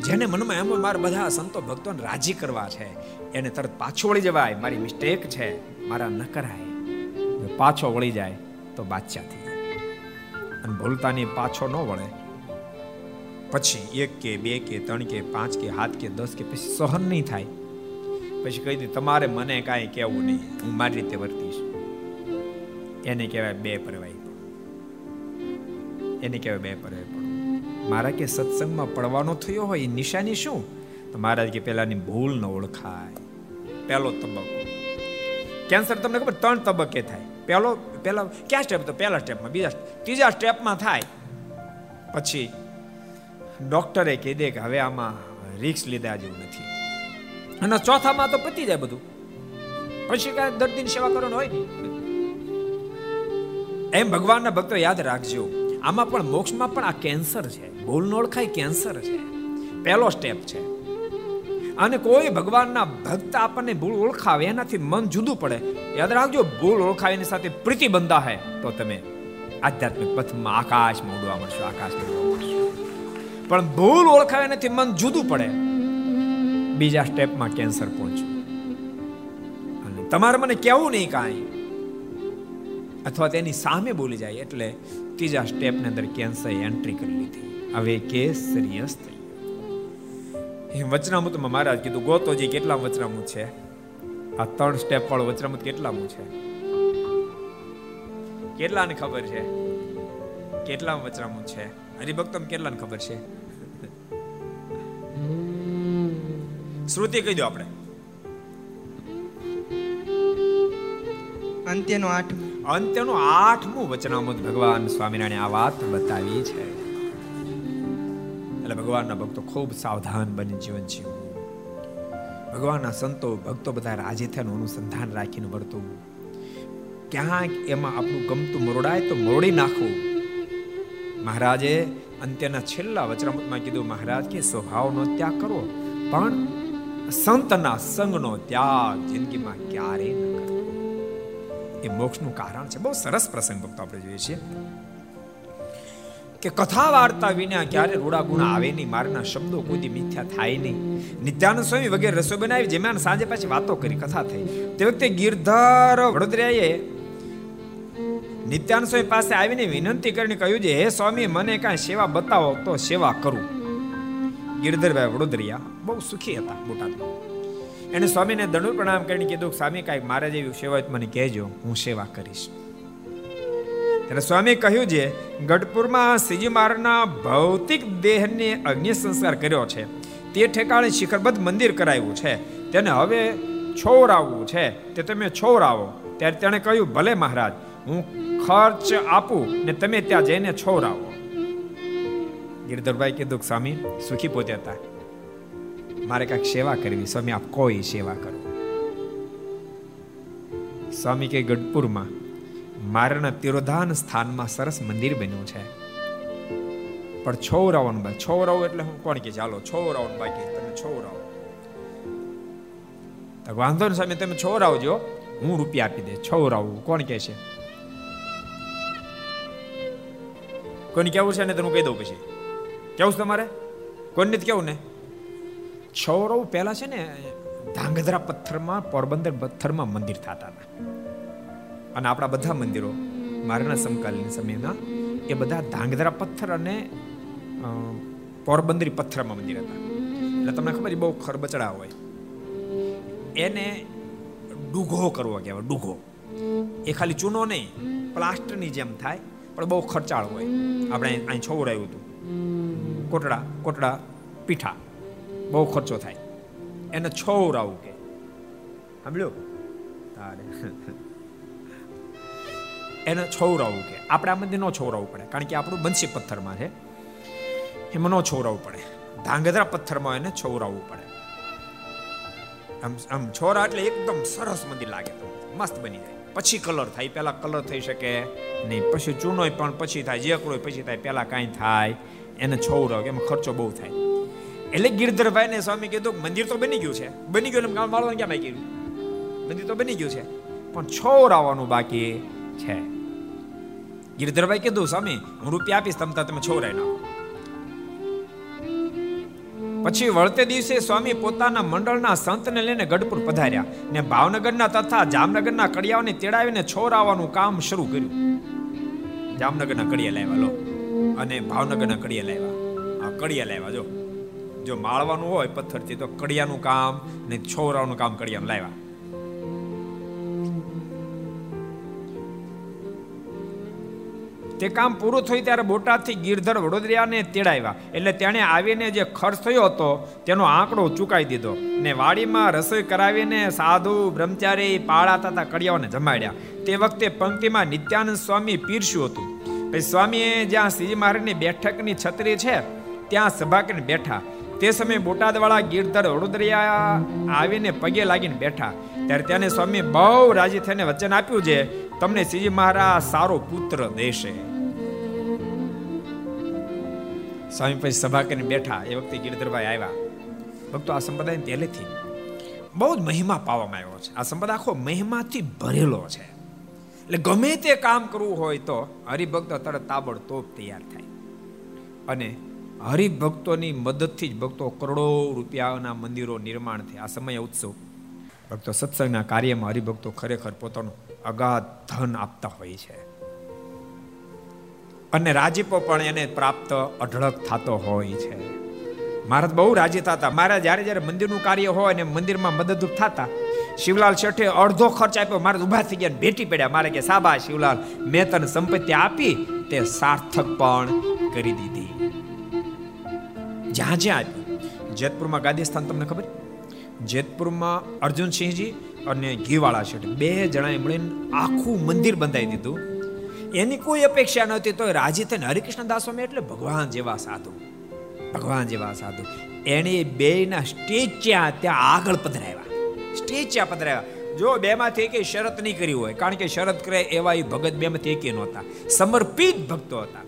જેને મનમાં એમ મારે બધા સંતો ભક્તોને રાજી કરવા છે, એને તરત પાછો વળી જવાય. મારી મિસ્ટેક છે. મારા ન કરાય. પાછો વળી જાય, તો બાદશાહ થઈ જાય. અને ભૂલતાની પાછો ન વળે. પછી એક કે, બે કે, ત્રણ કે, પાંચ કે હાથ કે, દસ કે, પછી સહન નહીં થાય. પછી કહી દીધું, તમારે મને કાંઈ કહેવું નહીં. હું મારી રીતે વર્તીશ. એને કહેવાય બે પરવાઈ એને કહેવાય બે પરવાઈ પણ મારા કે સત્સંગમાં પડવાનો થયો હોય, એ નિશાની શું? તો મહારાજ કે પહેલાની ભૂલ ન ઓળખાય. પહેલો તબક્કો. કેન્સર તમને ખબર, ત્રણ તબક્કે થાય. પહેલો, પહેલા, ક્યાં સ્ટેપ તો પહેલા સ્ટેપમાં બીજા ત્રીજા સ્ટેપમાં થાય. પછી ડોક્ટરે કહી દે કે હવે આમાં રિક્સ લીધા જેવું નથી. અને ચોથામાં તો પતી જાય બધું. પછી કાંઈ દર્દીની સેવા કરવાનું હોય એમ ભગવાનના ભક્તો યાદ રાખજો, આમાં પણ મોક્ષમાં પણ આ કેન્સર છે. ભૂલ ન ઓળખાય, કેન્સર છે. પહેલો સ્ટેપ છે. અને કોઈ ભગવાનના ભક્ત આપણને ભૂલ ઓળખાવે, એનાથી મન જુદું પડે. યાદ રાખજો, ભૂલ ઓળખાવે એની સાથે પ્રીતિ હે તો તમે આધ્યાત્મિક પથમાં આકાશમાં ઉડવા મળશો આકાશમાં ઉડવા મળશો. પણ ભૂલ ઓળખાવે, એનાથી મન જુદું પડે. બીજા સ્ટેપમાં કેન્સર પહોંચ્યું. અને તમારે મને કેવું નહીં કાંઈ. અથવા તેની સામે બોલી જાય એટલે ત્રીજા સ્ટેપની અંદર કેન્સર એન્ટ્રી કરી લીધી. હવે કેસ સિરિયસ થઈ એ વચનામૃતમાં મહારાજ કીધું, ગોતોજી, કેટલા વચનામૃત છે? આ ત્રણ સ્ટેપ વાળો વચનામૃત કેટલામું છે? કેટલાને ખબર છે? કેટલા વચનામૃત છે? હરિભક્તો કેટલાને ખબર છે? શ્રુતિ કહી દો આપણે. અંત્યનો આઠમું. અંત્યનું આઠમું વચનામૃત ભગવાન સ્વામિનારાયણ આ વાત બતાવી છે. એટલે ભગવાનના ભક્તો ખૂબ સાવધાન બની જીવન જીવવું ભગવાનના સંતો ભક્તો બધા રાજી થયાનું અનુસંધાન રાખીને વર્તવું ક્યાંક એમાં આપણું ગમતું મરોડાય તો મરોડી નાખવું મહારાજે અંત્યના છેલ્લા વચનામૃતમાં કીધું મહારાજ કે સ્વભાવનો ત્યાગ કરો પણ સંતના સંગનો ત્યાગ જિંદગીમાં ક્યારેય ન કરવો. એ મોક્ષનું કારણ છે. બહુ સરસ પ્રસંગ ભક્તો આપણે જોઈએ છીએ કે કથા વાર્તા વિના ક્યારે રૂડા ગુણા આવે નહીં, મારના શબ્દો કોઈ મિથ્યા થાય નહીં. નિત્યાનંદ સ્વામી વગેરે રસોઈ બનાવી જેમાં સાંજે પાછી વાતો કરી, કથા થઈ. તે વખતે ગિરધર વડોદરાએ નિત્યાનંદ સ્વામી પાસે આવીને વિનંતી કરીને કહ્યું છે, હે સ્વામી, મને કાંઈ સેવા બતાવો તો સેવા કરું. ગિરધરભાઈ વડોદરિયા, બહુ સુખી હતા બોટાદમાં. એને સ્વામીને દંડ પ્રણામ કરીને કીધું, સ્વામી કાંઈક મારે જેવી સેવા મને કહેજો, હું સેવા કરીશ. ત્યારે સ્વામી કહ્યું છે ગઢપુરમાં શ્રીજી મહારાજના ભૌતિક દેહને અગ્નિ સંસ્કાર કર્યો છે. તે ઠેકાણે શિખરબદ્ધ મંદિર કરાયું છે. તેને હવે છોરાવવું છે. તે તમે છોરાવો ત્યારે તેણે કહ્યું, ભલે મહારાજ, હું ખર્ચ આપું ને તમે ત્યાં જઈને છોરાવો ગિરધરભાઈ કીધું સ્વામી, સુખી પોતે હતા. મારે કાંઈક સેવા કરવી. સ્વામી, આપ કોઈ સેવા કરો. સ્વામી કે, ગઢપુરમાં મારાના તિરોધાન સ્થાનમાં સરસ મંદિર બન્યું છે. પણ છોરાવાનું બાકી છોરાવું એટલે હું કોણ કે? ચાલો છોરાવાનું બાકી તમે છોરાવો તો વાંધો ને સામે તમે છોરાવજો હું રૂપિયા આપી દે છોરાવું કોણ કે છે? કોણ કેવું છે ને તો હું કહી દઉં પછી. કેવું છે તમારે? કોઈને જ કેવું ને? છોરાવું પહેલા છે ને, ધાંગધ્રા પથ્થરમાં, પોરબંદર પથ્થરમાં મંદિર થતા હતા. અને આપણા બધા મંદિરો, મારાના સમકાલીન સમયના, એ બધા ધાંગધ્રા પથ્થર અને પોરબંદરી પથ્થરમાં મંદિર હતા. એટલે તમને ખબર બહુ ખરબચડા હોય. એને ડૂઘો કરવો કહેવાય, ડૂઘો. એ ખાલી ચૂનો નહીં, પ્લાસ્ટરની જેમ થાય, પણ બહુ ખર્ચાળ હોય. આપણે અહીં- છોવરાયું હતું. કોટડા કોટડા પીઠા. બહુ ખર્ચો થાય. એને છોવરાવું કે. સાંભળ્યું? તારે. એને છોવરાવું કે. આપણે આ મંદિર ન છોવરાવું પડે. કારણ કે આપણું બંસી પથ્થરમાં છે. એમાં ન છોવરાવું પડે. ધાંગધ્રા પથ્થરમાં એને છોવરાવું પડે. આમ આમ છોરા એટલે એકદમ સરસ મંદિર લાગે મસ્ત બની જાય. પછી કલર થાય. પહેલા કલર થઈ શકે નહીં. પછી ચૂનોય પણ પછી થાય. જે કરોય પછી થાય. પહેલા કાંઈ થાય. એને છોવરાવ એમાં ખર્ચો બહુ થાય. એટલે ગિરધરભાઈ ને સ્વામી કીધું, મંદિર તો બની ગયું છે. બની ગયું ગામ માળવાનું ક્યાં બાકી? મંદિર તો બની ગયું છે. પણ છોરાવવાનું બાકી છે. ગિરધરભાઈ કીધું, સ્વામી, હું રૂપિયા આપીશ તમતા તમે છોરાઈ નાખો. પછી વળતે દિવસે સ્વામી પોતાના મંડળના સંતને લઈને ગઢપુર પધાર્યા ને ભાવનગરના તથા જામનગરના કડિયાઓને તેડાવીને છોરાવાનું કામ શરૂ કર્યું. જામનગરના કડિયા લાવ્યા, લો. અને ભાવનગરના કડિયા લાવ્યા. આ કડિયા લાવ્યા, જો. જો માળવાનું હોય પથ્થરથી, તો કડિયાનું કામ ને છોરાનું કામ કડિયાનું લાવ્યા. તે કામ પૂરું થયું ત્યારે બોટાદથી ગીરધર વડોદરાને તેડાવ્યા. એટલે તેણે આવીને જે ખર્ચ થયો હતો, તેનો આંકડો ચૂકાઈ દીધો ને વાડીમાં રસોઈ કરાવીને સાધુ, બ્રહ્મચારી, પાળા તથા કડિયાઓને જમાડ્યા. તે વખતે પંક્તિમાં નિત્યાનંદ સ્વામી પીરસ્યું હતું. પછી સ્વામીએ જ્યાં શ્રીજી મહારાજની બેઠકની છત્રી છે, ત્યાં સભા કરીને બેઠા. તે સમયે બોટાદવાળા ગિરધર વડોદરિયા આવીને પગે લાગીને બેઠા. ત્યારે તેને સ્વામી બહુ રાજી થઈને વચન આપ્યું છે, તમને શ્રીજી મહારાજ સારો પુત્ર દેશે. સ્વામી પછી સભા કરીને બેઠા. એ વખતે ગિરધરભાઈ આવ્યા. ભક્તો, આ સંપ્રદાય પહેલેથી બહુ જ મહિમા પાવામાં આવ્યો છે. આ સંપ્રદાય આખો મહિમાથી ભરેલો છે. એટલે ગમે તે કામ કરવું હોય તો હરિભક્તો તરત તાબડતોબ તૈયાર થાય. અને હરિભક્તોની મદદથી જ ભક્તો કરોડો રૂપિયાના મંદિરો નિર્માણ થયા. આ સમય ઉત્સવ. ભક્તો સત્સંગના કાર્યમાં હરિભક્તો ખરેખર પોતાનું અગાધ ધન આપતા હોય છે. અને રાજીપો પણ એને પ્રાપ્ત અઢળક થતો હોય છે. મહારાજ બહુ રાજી થતા. મહારાજ જ્યારે જ્યારે મંદિરનું કાર્ય હોય ને મંદિરમાં મદદરૂપ થતા શિવલાલ શેઠે અડધો ખર્ચ આપ્યો. મારે ઊભા થઈ ગયા ભેટી પડ્યા. મારે કે સાબા શિવલાલ, મેં તને સંપત્તિ આપી તે સાર્થક પણ કરી દીધી. જ્યાં જ્યાં આપ્યું. જેતપુરમાં ગાદીસ્થાન તમને ખબર? જેતપુરમાં અર્જુનસિંહજી અને ઘીવાળા શેઠ બે જણાએ મળીને આખું મંદિર બંધાઈ દીધું. એની કોઈ અપેક્ષા નહોતી તો રાજી થઈને હરિકૃષ્ણ દાસો સ્વામી એટલે ભગવાન જેવા સાધુ. ભગવાન જેવા સાધુ. એણે બેના સ્ટેજ ત્યાં ત્યાં આગળ પધરાવ્યા. સ્ટેજ ત્યાં પધરાવ્યા જો બેમાંથી એકે શરત નહીં કરી હોય, કારણ કે શરત કરે એવા એ ભગત બેમાંથી એકે નહોતા. સમર્પિત ભક્તો હતા.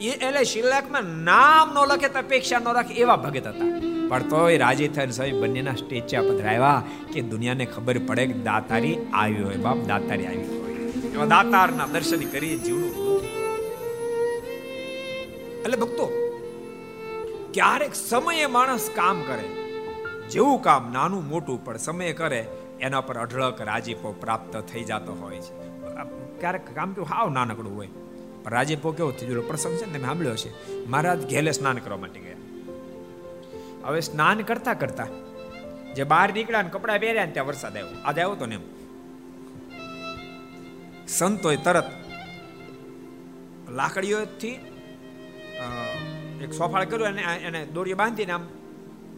એ એટલે શિલાકમાં નામ ન લખે તો અપેક્ષા ન રાખે એવા ભગત હતા. પણ તોય રાજી થઈને સ્વામી બંનેના સ્ટેજ ત્યાં પધરાવ્યા કે દુનિયાને ખબર પડે કે દાતારી આવી હોય, બાપ દાતારી આવી હોય. એવા દાતારના દર્શન કરી જીવનું એટલે ભક્તો, ક્યારેક સમયે માણસ કામ કરે. જેવું કામ નાનું મોટું પણ સમય કરે, એના પર અઢળક રાજીપો પ્રાપ્ત થઈ જતો હોય છે. ક્યારેક કામ કેવું હાવ નાનકડું હોય. પણ રાજીપો કેવો થઈ ગયો પ્રસંગ છે ને, તમે સાંભળ્યો છે મહારાજ ઘેલે સ્નાન કરવા માટે ગયા. હવે સ્નાન કરતા કરતા જે બહાર નીકળ્યા ને કપડાં પહેર્યા ને ત્યાં વરસાદ આવ્યો. આજે આવ્યો તો ને એમ. સંતોય તરત લાકડીઓથી એક સોફાળ કર્યો અને એને દોરીઓ બાંધીને આમ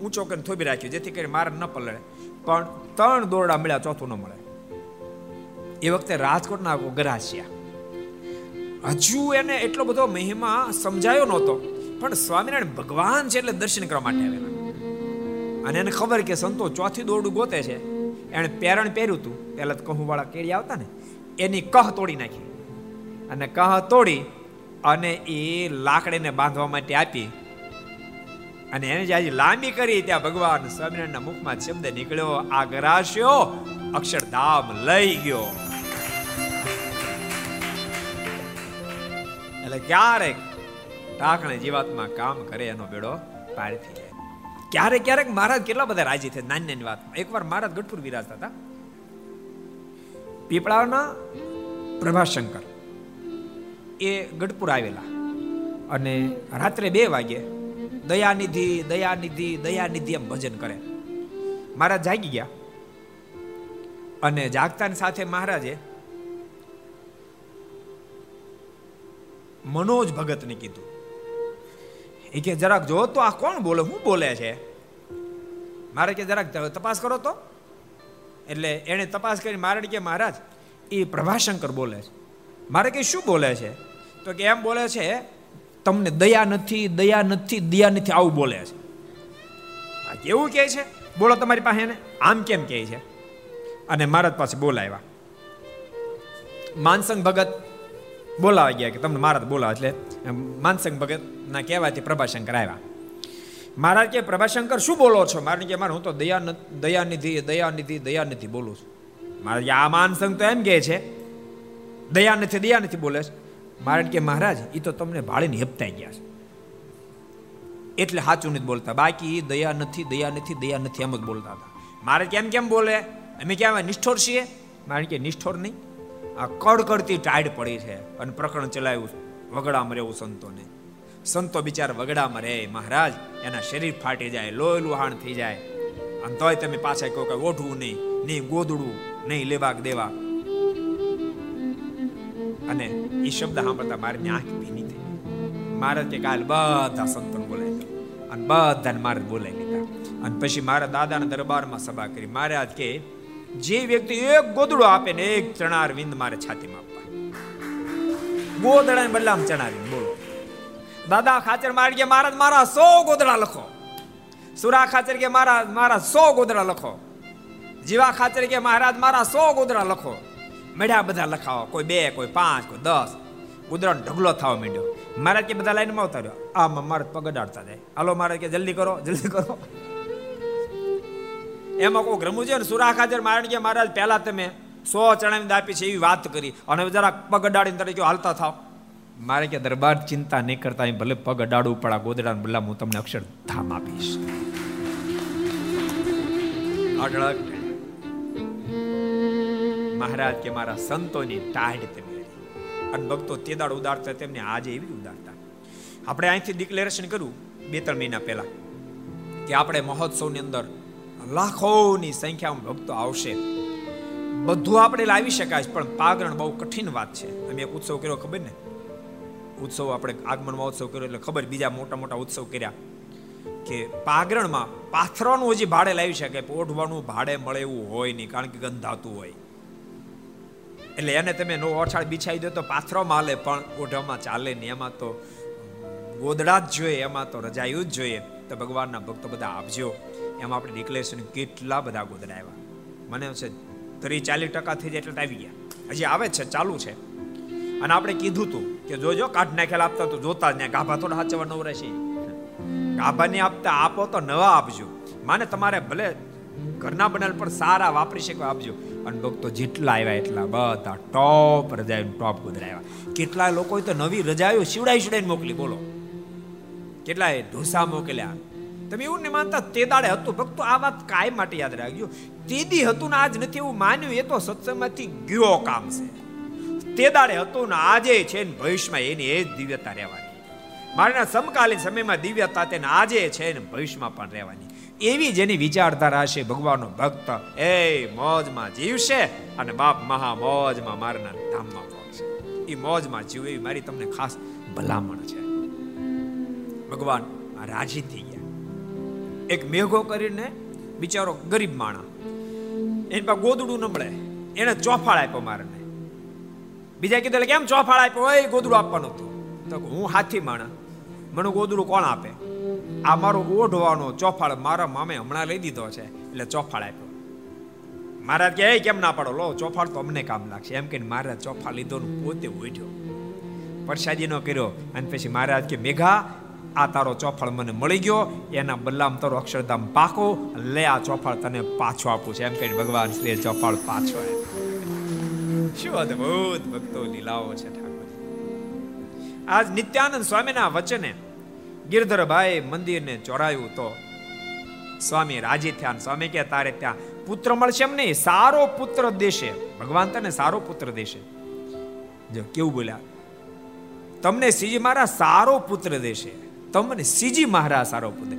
ઊંચો કરીને થોભી રાખ્યો, જેથી કરીને મારે ન પલળે. પણ ત્રણ દોરડા મળ્યા, ચોથું ન મળે. એ વખતે રાજકોટના ગરાસિયા હજુ એને એટલો બધો મહિમા સમજાયો નહોતો, પણ સ્વામિનારાયણ ભગવાન છે એટલે દર્શન કરવા માટે આવેલા. અને એને ખબર કે સંતો ચોથી દોરડું ગોતે છે. એણે પેરણ પહેર્યું હતું. પહેલા તો કહું વાળા કેરી આવતા ને, એની કહ તોડી નાખી. અને કહ તોડી અને એ લાકડીને બાંધવા માટે આપી. અને એને જે લાંબી કરી, ત્યાં ભગવાન સ્વામિનારાયણના મુખમાં શબ્દ નીકળ્યો આ ગરાશ્યો અક્ષરધામ લઈ ગયો. એટલે ક્યારેક ટાકણે જીવાતમાં કામ કરે એનો બેડો પાર થઈ જાય ક્યારેક ક્યારેક મહારાજ કેટલા બધા રાજી થયા, નાની નાની વાતમાં. એકવાર મહારાજ ગઢપુર વિરાજતા હતા. પીપળાના પ્રભાશંકર એ ગઢપુર આવેલા. અને રાત્રે બે વાગે દયાનિધિ દયાનિધિ દયાનિધિ એમ ભજન કરે. મહારાજ જાગી ગયા. અને જાગતાની સાથે મહારાજે મનોજ ભગતને કીધું. એ કે, જરાક જો તો આ કોણ બોલે? શું બોલે છે? મારે કે, જરાક તપાસ કરો તો. એટલે એણે તપાસ કરી, મારે કે, મહારાજ, એ પ્રભાશંકર બોલે છે. મારે કે, શું બોલે છે? તો કે, એમ બોલે છે તમને દયા નથી દયા નથી દયા નથી, આવું બોલે છે. આ કેવું કહે છે? બોલો તમારી પાસે એને. આમ કેમ કહે છે? અને મહારાજ પાસે બોલાવ્યા. માનસંગ ભગત બોલાવા ગયા કે તમને મહારાજ બોલાવ એટલે માનસંગ ભગત ના કહેવાથી પ્રભાશંકર આવ્યા. મહારાજ કે, પ્રભાશંકર, શું બોલો છો? મારે કે, મારે હું તો દયા દયાનિધિ દયાનિધિ દયાનિધિ બોલું છું. મારા કે, આ માનસંગ તો એમ કહે છે, દયા નથી દયા નથી બોલે છે. મારે કે મહારાજ એ તો તમને ભાળીને હપતાઈ ગયા છે. એટલે સાચું નથી બોલતા. બાકી દયા નથી દયા નથી દયા નથી, એમ જ બોલતા હતા. મારે કેમ કેમ બોલે? અમે કેમ નિષ્ઠોર છીએ? મારે કે, નિષ્ઠોર નહીં. આ કડકડતી ટાઈડ પડી છે અને પ્રકરણ ચલાવ્યું વગડામાં રહેવું સંતોને. સંતો બિચાર વગડામાં રહે. મહારાજ, એના શરીર ફાટી જાય, લોહી લુહાણ થઈ જાય. અને તોય તમે પાછા કહો કે ઓઢવું નહીં નહીં ગોદડું નહીં લેવાક દેવા અને એ શબ્દ સાંભળતા મારી આંખ ભીની થઈ મહારાજ કે કાલ બધા સંતોને બોલાવી અને બધાને મારે બોલાવી લીધા. અને પછી મારા દાદાના દરબારમાં સભા કરી. મહારાજ કે, જે વ્યક્તિ એક ગોદડો આપે ને એક ચણાર વિંદ મારે છાતીમાં આપવા ગોદડાને બદલામાં ચણાર બોલો. દાદા ખાચર મારી કે મહારાજ મારા સો ગોદડા લખો. સુરા ખાચર કે મારા મારા સો ગોદડા લખો. જીવા ખાચર કે મહારાજ મારા સો ગોદડા લખો. મેળ્યા બધા લખાવો કોઈ બે, કોઈ પાંચ, કોઈ દસ. કુદરત ઢગલો થવા માંડ્યો. મહારાજ કે બધા લાઈનમાં ઉતાર્યો. આમાં પગ અડાડતા જાય. હાલો મહારાજ કે જલ્દી કરો જલ્દી કરો. એમાં કોઈ રમવું છે ને સુરા ખાચર મારણ કે મહારાજ પહેલા તમે સો ચણાવી આપી છે એવી વાત કરી. અને જરા પગ અડાડીને તરીકે હાલતા થાવ. મારે કે દરબાર ચિંતા નહીં કરતા ભલે પગ અડાડવું પડા ગોદડા બદલા હું તમને અક્ષર ધામ આપીશ અઢળક મહારાજ કે મારા સંતોની ટાઢ તમે અને ભક્તો તે દાડ ઉદારતા તેમને આજે એવી ઉદારતા. આપણે અહીંથી ડિક્લેરેશન કર્યું બે ત્રણ મહિના પહેલા, કે આપણે મહોત્સવની અંદર લાખોની સંખ્યામાં ભક્તો આવશે. બધું આપણે લાવી શકાય પણ પાગરણ બહુ કઠિન વાત છે. અમે એક ઉત્સવ કર્યો, ખબર ને? ઉત્સવ આપણે આગમન મહોત્સવ કર્યો એટલે ખબર, બીજા મોટા મોટા ઉત્સવ કર્યા. કે પાગરણમાં પાથરવાનું હજી ભાડે લાવી શકાય ઓઢવાનું ભાડે મળે એવું હોય નહીં, કારણ કે ગંધાતું હોય. એટલે એને તમે નો ઓછાળ બિછાઈ દો તો પાથરો માલે, પણ ઓઢામાં ચાલે ને એમાં તો ગોદડા જ જોઈએ, એમાં તો રજાયું જ જોઈએ. તો ભગવાનના ભક્તો બધા આપજો એમાં આપણે ડિક્લેરેશન કેટલા બધા ગોદડા આવ્યા. મને છે, ત્રીસ ચાલીસ ટકા થઈ જાય એટલે આવી ગયા. હજી આવે છે, ચાલુ છે. અને આપણે કીધું તું કે જોજો, કાઢ નાખેલા આપતા તો જોતા જ ને ગાભા થોડા હાચવા નવરે છે. ગાભા ને આપતા, આપો તો નવા આપજો. માને તમારે ભલે ઘરના બનેલ પણ સારા વાપરી શકો, આપજો. અને ભક્તો જેટલા આવ્યા એટલા, બધા ટોપ રજાયું ટોપ ગુદરાવ્યા કેટલા લોકો તો નવી રજાયો શિવડાઈ શિવડાઈને મોકલી, બોલો. કેટલાય ઢોસા મોકલ્યા. તમે એવું ને માનતા તે દાડે હતું, ભક્તો, આ વાત કાય માટે યાદ રાખજો. તે હતું ને આજ નથી એવું માન્યું, એ તો સત્સંગમાંથી ગયો કામ છે. તે દાડે હતું ને આજે છે ને ભવિષ્યમાં એની એ જ દિવ્યતા રહેવાની. મારા સમકાલીન સમયમાં દિવ્યતા તેને આજે છે ને ભવિષ્યમાં પણ રહેવાની. એવી જેની વિચારધારા છે ભગવાનનો ભક્ત. એ મોજમાં જીવશે અને બાપ મહા મોજમાં મારના ધામમાં પહોંચશે. એ મોજમાં જીવ એવી મારી તમને ખાસ ભલામણ છે. ભગવાન રાજી થઈ ગયા. એક મેઘો કરીને બિચારો ગરીબ માણા એની પાસે ગોદડું ન મળે એને ચોફાળ આપ્યો મારને. બીજા કીધું કેમ ચોફાળ આપ્યો? એ ગોદડું આપવાનું હતું. તો હું હાથી માણા મને ગોદડું કોણ આપે? આ મારો ઓઢવાનો ચોફાળ મારા મામે હમણાં લઈ દીધો છે, એટલે ચોફાળ આપ્યો. મહારાજ કે કેમ ના પાડો? લો, ચોફાળ તો અમને કામ લાગશે. એમ કે મહારાજ ચોફાળ લીધો પોતે ઓઢ્યો પ્રસાદીનો કર્યો અને પછી મહારાજ કે, મેઘા, આ તારો ચોફળ મને મળી ગયો, એના બદલામાં તારો અક્ષરધામ પાકો, લે, આ ચોફળ તને પાછો આપું છે. એમ કહીને ભગવાન શ્રી ચોફળ પાછો. શું અદભુત ભક્તો લીલાઓ છે આજ નિત્યાનંદ સ્વામીના વચને ગિરધરભાઈ મંદિરને ચોરાયું તો સ્વામી રાજી થયા સ્વામી કે તારે ત્યાં પુત્ર મળશે એમ નહીં, સારો પુત્ર દેશે. ભગવાન તને સારો પુત્ર દેશે. જો કેવું બોલ્યા, તમને સીજી મહારાજ સારો પુત્ર દેશે, તમને સીજી મહારાજ સારો પુત્ર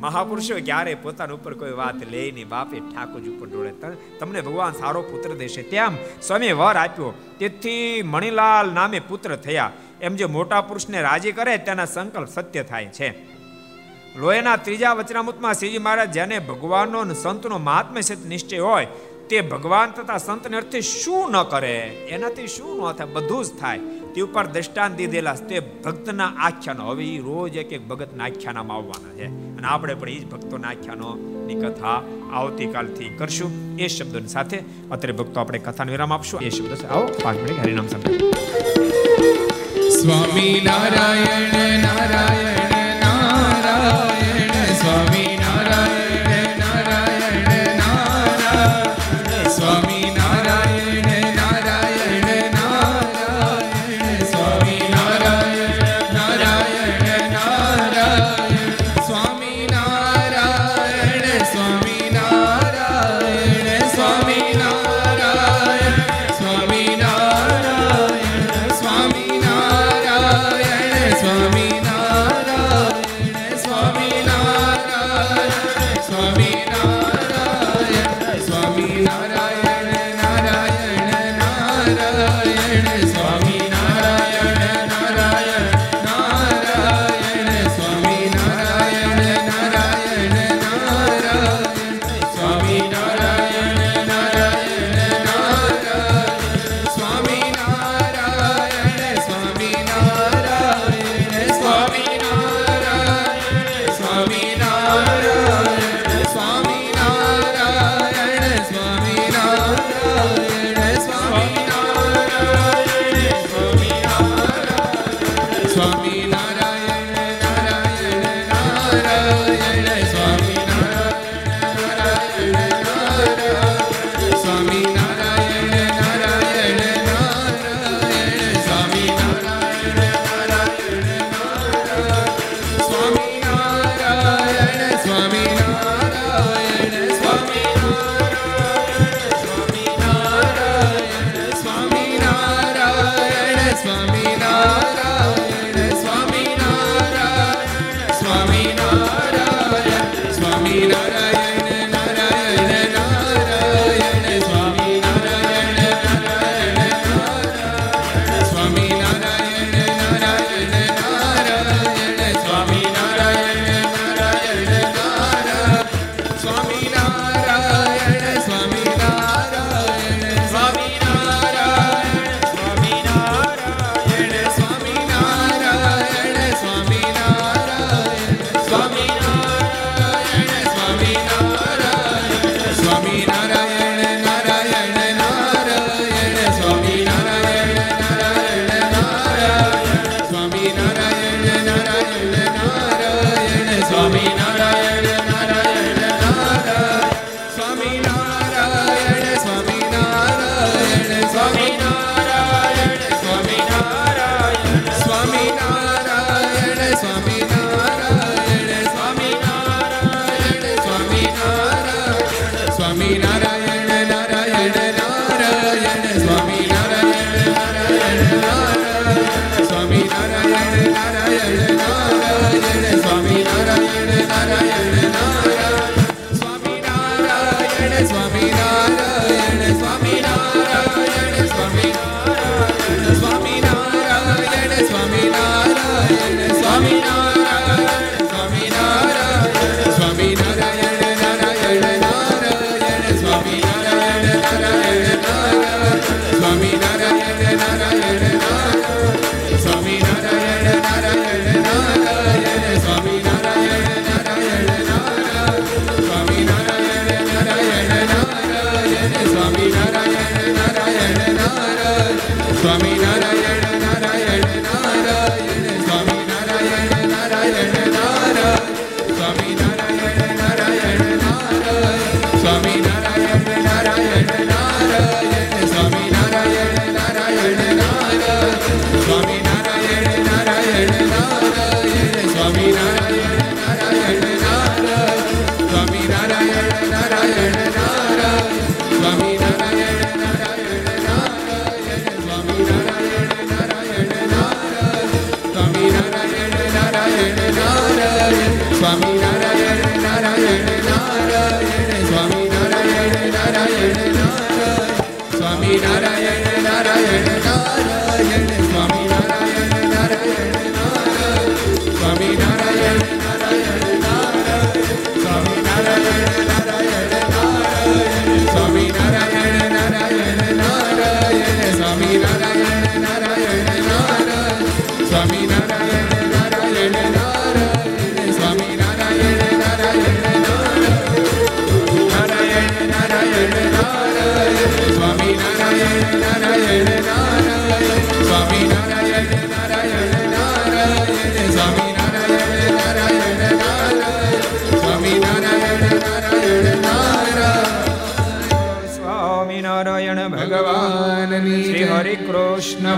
મહાપુરુષો ક્યારે પોતાના ઉપર કોઈ વાત લે નહીં. બાપે ઠાકોરજી ઉપર ડોળે તમને ભગવાન સારો પુત્ર દેશે. તેમ સ્વામી વર આપ્યો. તેથી મણિલાલ નામે પુત્ર થયા. એમ જે મોટા પુરુષને રાજી કરે તેના સંકલ્પ સત્ય થાય છે. લોહીના ત્રીજા વચનામૃતમાં શ્રીજી મહારાજ, જેને ભગવાનનો સંતનો મહાત્મ્ય નિશ્ચય હોય તે ભગવાન તથા સંતને અર્થે શું ન કરે? એનાથી શું ન થાય? બધું જ થાય. તે ઉપર દ્રષ્ટાંત દીધેલા તે ભક્તના આખ્યાનો. હવે એ રોજ એક એક ભગતના આખ્યાનામાં આવવાના છે. અને આપણે પણ એ જ ભક્તોના આખ્યાનોની કથા આવતીકાલથી કરશું. એ શબ્દોની સાથે અત્યારે ભક્તો આપણે કથાનો વિરામ આપશું. એ શબ્દ. આવો, પાંચ મિનિટ હરિનામ સાંભળીએ સ્વામી નારાયણ નારાયણ.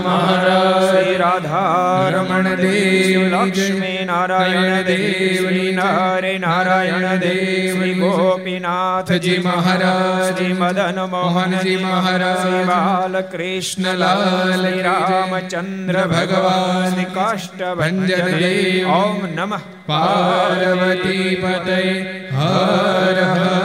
મહારાજ રાધારમણ દેવ લક્ષ્મી નારાયણ દેવ નારે નારાયણ દેવ ગોપીનાથજી મહારાજ મદન મોહનજી મહારાજ બાલકૃષ્ણ લાલ રામચંદ્ર ભગવાન કાષ્ટભન દેવ ઓમ નમઃ પાર્વતી પતય હર હર